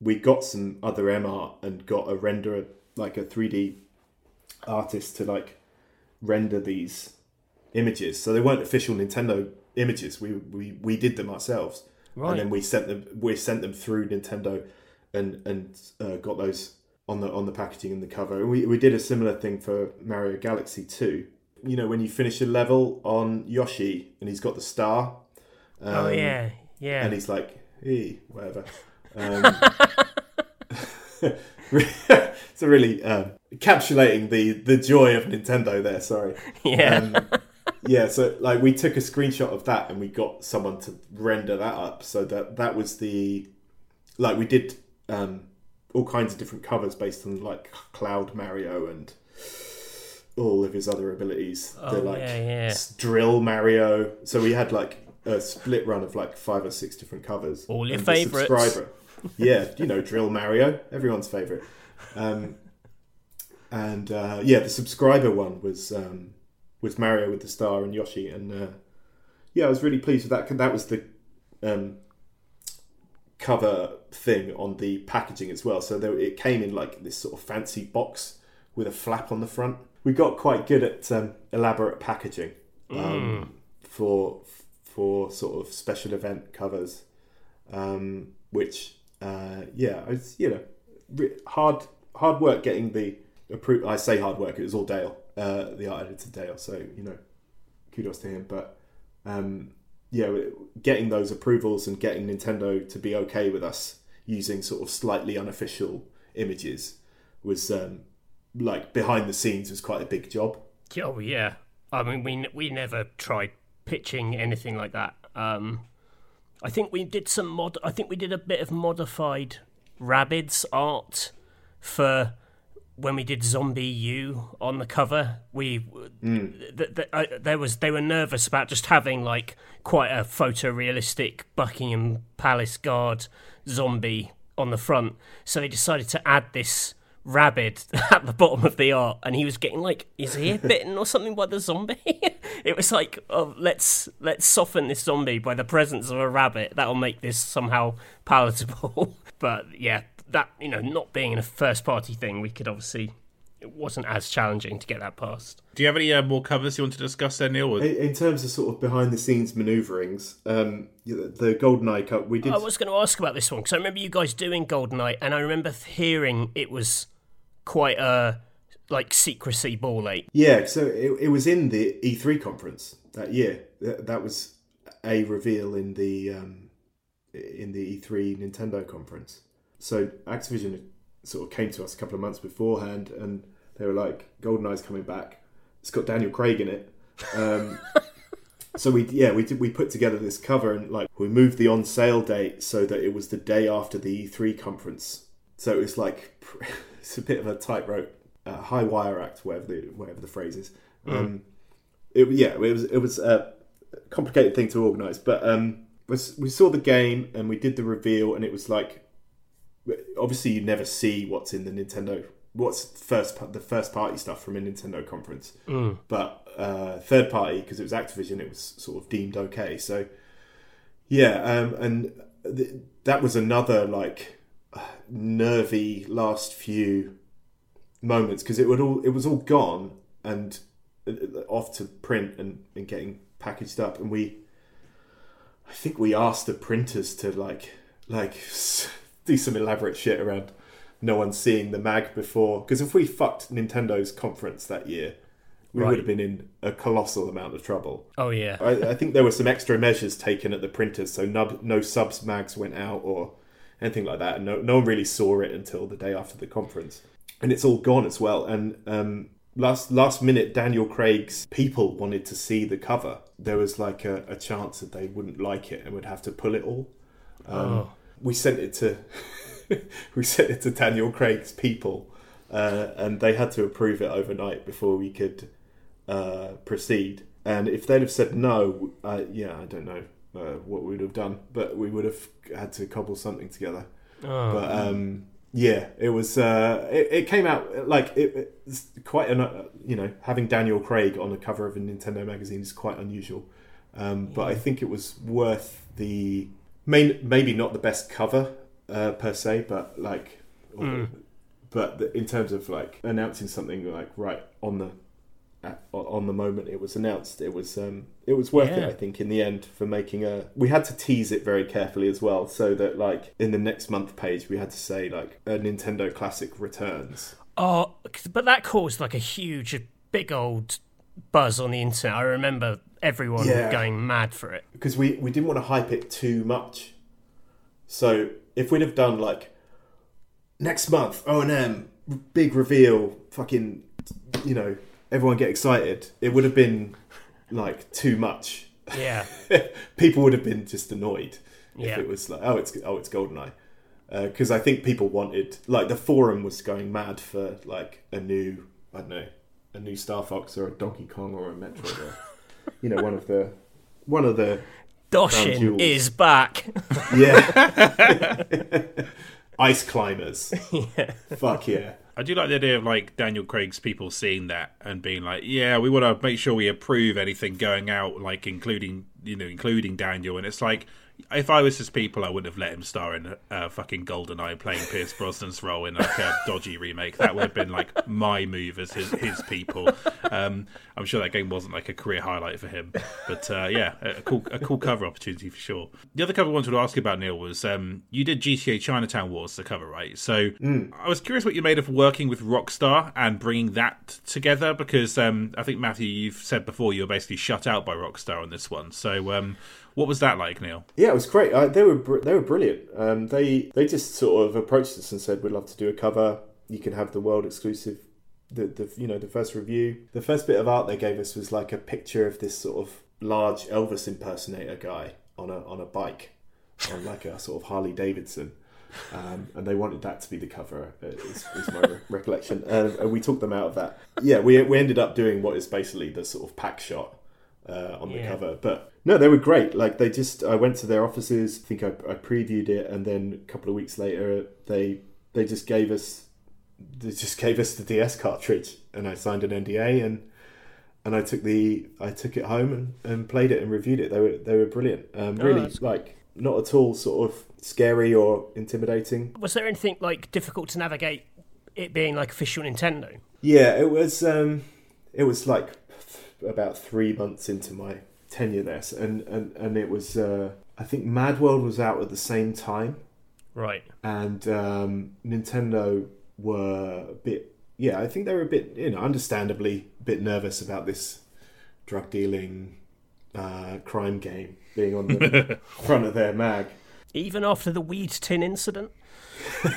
we got some other M art and got a renderer like a 3D artist to like render these images. So they weren't official Nintendo images. We we, we did them ourselves. Right. And then we sent them we sent them through Nintendo and and uh, got those on the on the packaging and the cover. And we we did a similar thing for Mario Galaxy 2. You know when you finish a level on Yoshi and he's got the star. oh um, yeah, yeah. and he's like, "Hey, whatever." Um, so really um, encapsulating the the joy of Nintendo there. Sorry. yeah. Um, yeah. So like we took a screenshot of that and we got someone to render that up. So that that was the like we did um, all kinds of different covers based on like Cloud Mario and all of his other abilities. Oh, the like yeah, yeah. drill Mario. So we had like a split run of like five or six different covers. All your favourites. yeah, you know, drill Mario, everyone's favorite. Um, and uh, yeah, the subscriber one was um, was Mario with the star and Yoshi, and uh, yeah, I was really pleased with that. That was the um, cover thing on the packaging as well. So there, it came in like this sort of fancy box with a flap on the front. We got quite good at um, elaborate packaging um, for for sort of special event covers, um, which uh, yeah, it's you know hard hard work getting the appro- I say hard work. It was all Dale, uh, the art editor Dale. So you know, kudos to him. But um, yeah, getting those approvals and getting Nintendo to be okay with us using sort of slightly unofficial images was um, like behind the scenes was quite a big job. Oh yeah. I mean, we we never tried pitching anything like that. Um, I think we did some mod. I think we did a bit of modified Rabbids art for when we did ZombiU on the cover. We th- th- uh, there was they were nervous about just having like quite a photorealistic Buckingham Palace guard zombie on the front, so they decided to add this Rabbid at the bottom of the art, and he was getting like his ear bitten or something by the zombie. it was like, oh, let's let's soften this zombie by the presence of a rabbit. That'll make this somehow palatable. but yeah, that you know, not being a first party thing, we could obviously it wasn't as challenging to get that past. Do you have any uh, more covers you want to discuss there, Neil? In, in terms of sort of behind the scenes maneuverings, um, the GoldenEye Cup, we did. I was going to ask about this one because I remember you guys doing GoldenEye, and I remember hearing it was quite a like secrecy ball ache. Yeah, so it, it was in the E3 conference that year. That, that was a reveal in the um, in the E3 Nintendo conference. So Activision sort of came to us a couple of months beforehand, and they were like, "GoldenEye's coming back. It's got Daniel Craig in it." Um, so we yeah we did, we put together this cover and like we moved the on sale date so that it was the day after the E3 conference. So it was like it's a bit of a tightrope, uh, high wire act, whatever the whatever the phrase is. Mm. Um, it, yeah, it was it was a complicated thing to organise, but um, we saw the game and we did the reveal, and it was like obviously you never see what's in the Nintendo what's first the first party stuff from a Nintendo conference, mm. but uh, third party because it was Activision, it was sort of deemed okay. So yeah, um, and th- that was another like nervy last few moments because it would all it was all gone and uh, off to print and, and getting packaged up, and we I think we asked the printers to like like do some elaborate shit around no one seeing the mag before. Because if we fucked Nintendo's conference that year, we right. would have been in a colossal amount of trouble. Oh yeah, I, I, think there were some extra measures taken at the printers, so no, no subs mags went out or anything like that. And no, no one really saw it until the day after the conference, and it's all gone as well. And um, last last minute, Daniel Craig's people wanted to see the cover. There was like a, a chance that they wouldn't like it and would have to pull it all. Um, oh we sent it to we sent it to Daniel Craig's people, uh, and they had to approve it overnight before we could uh, proceed. And if they'd have said no, uh, yeah, I don't know uh, what we would have done, but we would have had to cobble something together. Oh. But um, yeah, it was. Uh, it, it, came out like it, it's quite an uh, you know having Daniel Craig on the cover of a Nintendo magazine is quite unusual. Um, but I think it was worth the Main, maybe not the best cover uh, per se, but like, mm. but in terms of like announcing something like right on the at, on the moment it was announced, it was um, it was worth yeah. it. I think in the end for making a. We had to tease it very carefully as well, so that like in the next month page we had to say like a Nintendo Classic returns. Oh, but that caused like a huge, big old buzz on the internet. I remember everyone yeah. going mad for it because we we didn't want to hype it too much. So if we'd have done like next month ONM big reveal, fucking you know everyone get excited, it would have been like too much. Yeah, people would have been just annoyed yeah. if it was like oh it's oh it's Goldeneye because uh, I think people wanted like the forum was going mad for like a new I don't know a new Star Fox or a Donkey Kong or a Metroid or you know one of the one of the Doshin is back. yeah. Ice climbers. yeah. Fuck yeah. I do like the idea of like Daniel Craig's people seeing that and being like, "Yeah, we want to make sure we approve anything going out, like including you know, including Daniel." And it's like, if I was his people, I wouldn't have let him star in a, a fucking GoldenEye playing Pierce Brosnan's role in like a dodgy remake. That would have been like my move as his his people. Um, I'm sure that game wasn't like a career highlight for him, but uh, yeah, a cool a cool cover opportunity for sure. The other cover I wanted to ask you about Neil was um, you did GTA Chinatown Wars the cover, right? So mm. I was curious what you made of working with Rockstar and bringing that together because um, I think Matthew, you've said before you were basically shut out by Rockstar on this one. So um, what was that like, Neil? Yeah, it was great. Uh, they were br- they were brilliant. Um, they they just sort of approached us and said, "We'd love to do a cover. You can have the world exclusive." The, the you know the first review the first bit of art they gave us was like a picture of this sort of large Elvis impersonator guy on a on a bike on like a sort of Harley Davidson um, and they wanted that to be the cover. Uh, is, is my re- recollection, uh, and we took them out of that. Yeah, we we ended up doing what is basically the sort of pack shot uh, on the cover. But no, they were great. Like they just, I went to their offices. I think I, I previewed it, and then a couple of weeks later, they they just gave us they just gave us the DS cartridge, and I signed an NDA, and and I took the I took it home and, and played it and reviewed it. They were they were brilliant. Um, Oh, really, that's like not at all sort of scary or intimidating. Was there anything like difficult to navigate? It being like official Nintendo. Yeah, it was. Um, it was like about three months into my tenure there, so- and and and it was. Uh, I think Mad World was out at the same time, Right. and um, Nintendo were a bit. Yeah, I think they were a bit, you know, understandably a bit nervous about this drug dealing uh, crime game being on the front of their mag. Even after the weed tin incident.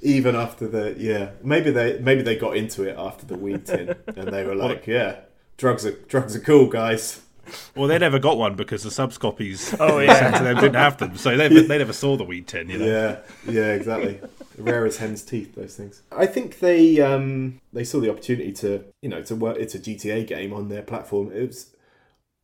Even after the yeah, maybe they maybe they got into it after the weed tin, and they were like, yeah, drugs are drugs are cool, guys. Well, they never got one because the subs copies Oh, yeah. sent to them didn't have them, so they, they never saw the weed tin. You know, Yeah, yeah, exactly. Rare as hen's teeth, those things. I think they um they saw the opportunity to you know to work. It's a GTA game on their platform. It was.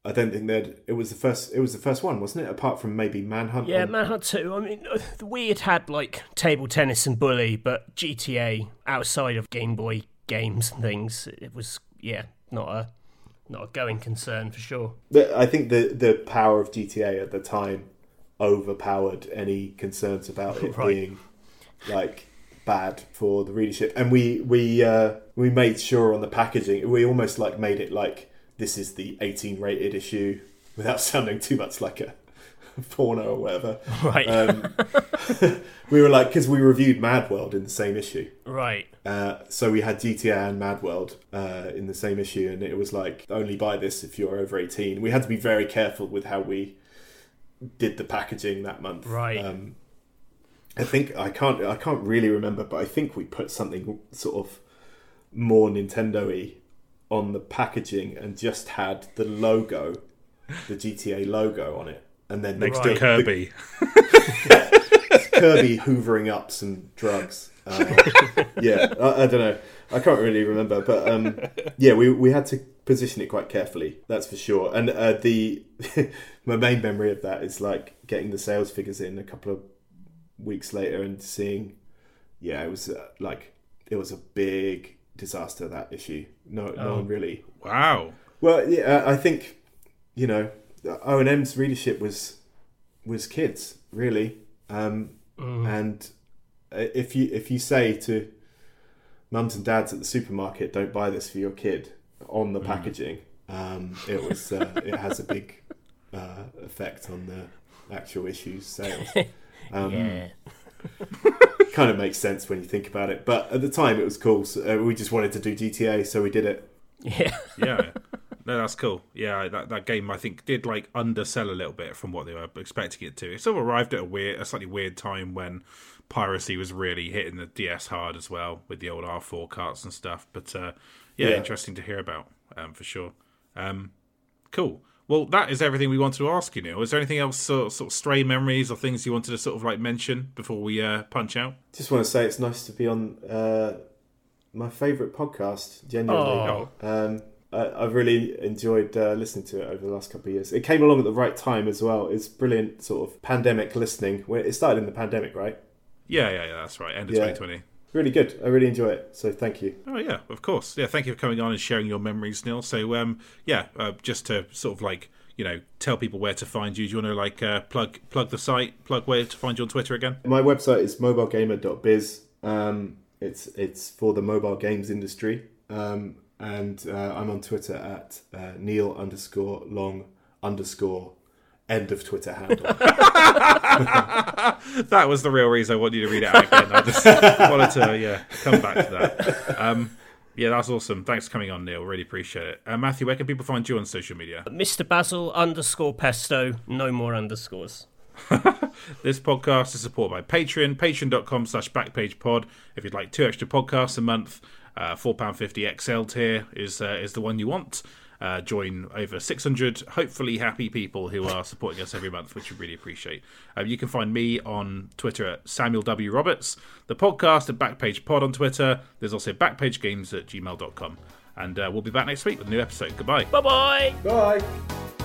I don't think they'd. It was the first. It was the first one, wasn't it? Apart from maybe Manhunt. Yeah, on- Manhunt 2. I mean, uh, the Wii had had like table tennis and bully, but GTA outside of Game Boy games and things, it was yeah, not a not a going concern for sure. I think the the power of GTA at the time overpowered any concerns about it Right. being like bad for the readership. And we we uh, we made sure on the packaging we almost like made it like this is the 18 rated issue without sounding too much like a porno or whatever. Right, Um, we were like because we reviewed Mad World in the same issue. right. Uh, so we had GTA and Mad World uh, in the same issue, and it was like only buy this if you're over eighteen. We had to be very careful with how we did the packaging that month. Right. Um, I think I can't I can't really remember, but I think we put something sort of more Nintendo-y on the packaging and just had the logo, the GTA logo on it, and then next the, to Kirby. Kirby hoovering up some drugs. Uh, yeah, I, I don't know. I can't really remember, but um, yeah, we we had to position it quite carefully. That's for sure. And uh, the my main memory of that is like getting the sales figures in a couple of weeks later and seeing, yeah, it was uh, like it was a big disaster that issue. No, no Oh. one really Wow. well, yeah, I think you know ONM's readership was was kids really, um, and uh, if you if you say to mums and dads at the supermarket, "Don't buy this for your kid," on the packaging, um, it was uh, it has a big uh, effect on the actual issues sales. Um, yeah. Kind of makes sense when you think about it, but at the time it was cool. So, uh, we just wanted to do GTA, so we did it. Yeah. Yeah. No, that's cool. Yeah, that, that game I think did like undersell a little bit from what they were expecting it to. It sort of arrived at a weird, a slightly weird time when piracy was really hitting the DS hard as well with the old R4 carts and stuff. But uh, yeah, Yeah. interesting to hear about um, for sure. Um, cool. Well, that is everything we wanted to ask you, Neil. Is there anything else, sort of, sort of stray memories or things you wanted to sort of like mention before we uh, punch out? Just want to say it's nice to be on uh, my favourite podcast. Genuinely, Oh. um, I, I've really enjoyed uh, listening to it over the last couple of years. It came along at the right time as well. It's brilliant, sort of pandemic listening. It started in the pandemic, right? Yeah, yeah, yeah, that's right. End of Yeah. 2020. Really good. I really enjoy it. So thank you. Oh yeah, of course. Yeah, thank you for coming on and sharing your memories, Neil. So um, yeah, uh, just to sort of like you know tell people where to find you. Do you want to like uh, plug plug the site, plug where to find you on Twitter again? My website is mobilegamer.biz. Um, it's it's for the mobile games industry, um, and uh, I'm on Twitter at uh, Neil underscore long underscore end of Twitter handle. That was the real reason I want you to read it out again. I just wanted to yeah come back to that. Um, yeah, that's awesome. Thanks for coming on, Neil. Really appreciate it. Uh, Matthew, where can people find you on social media? Mr. Basil underscore pesto, no more underscores. This podcast is supported by Patreon, patreon.com slash backpagepod. If you'd like two extra podcasts a month, uh, £4.50 XL tier is, uh, is the one you want. Uh, join over 600 hopefully happy people who are supporting us every month, which we really appreciate. Uh, you can find me on Twitter at Samuel W. Roberts, the podcast at Backpage Pod on Twitter. There's also backpagegames at gmail.com. And uh, we'll be back next week with a new episode. Goodbye. Bye bye. Bye.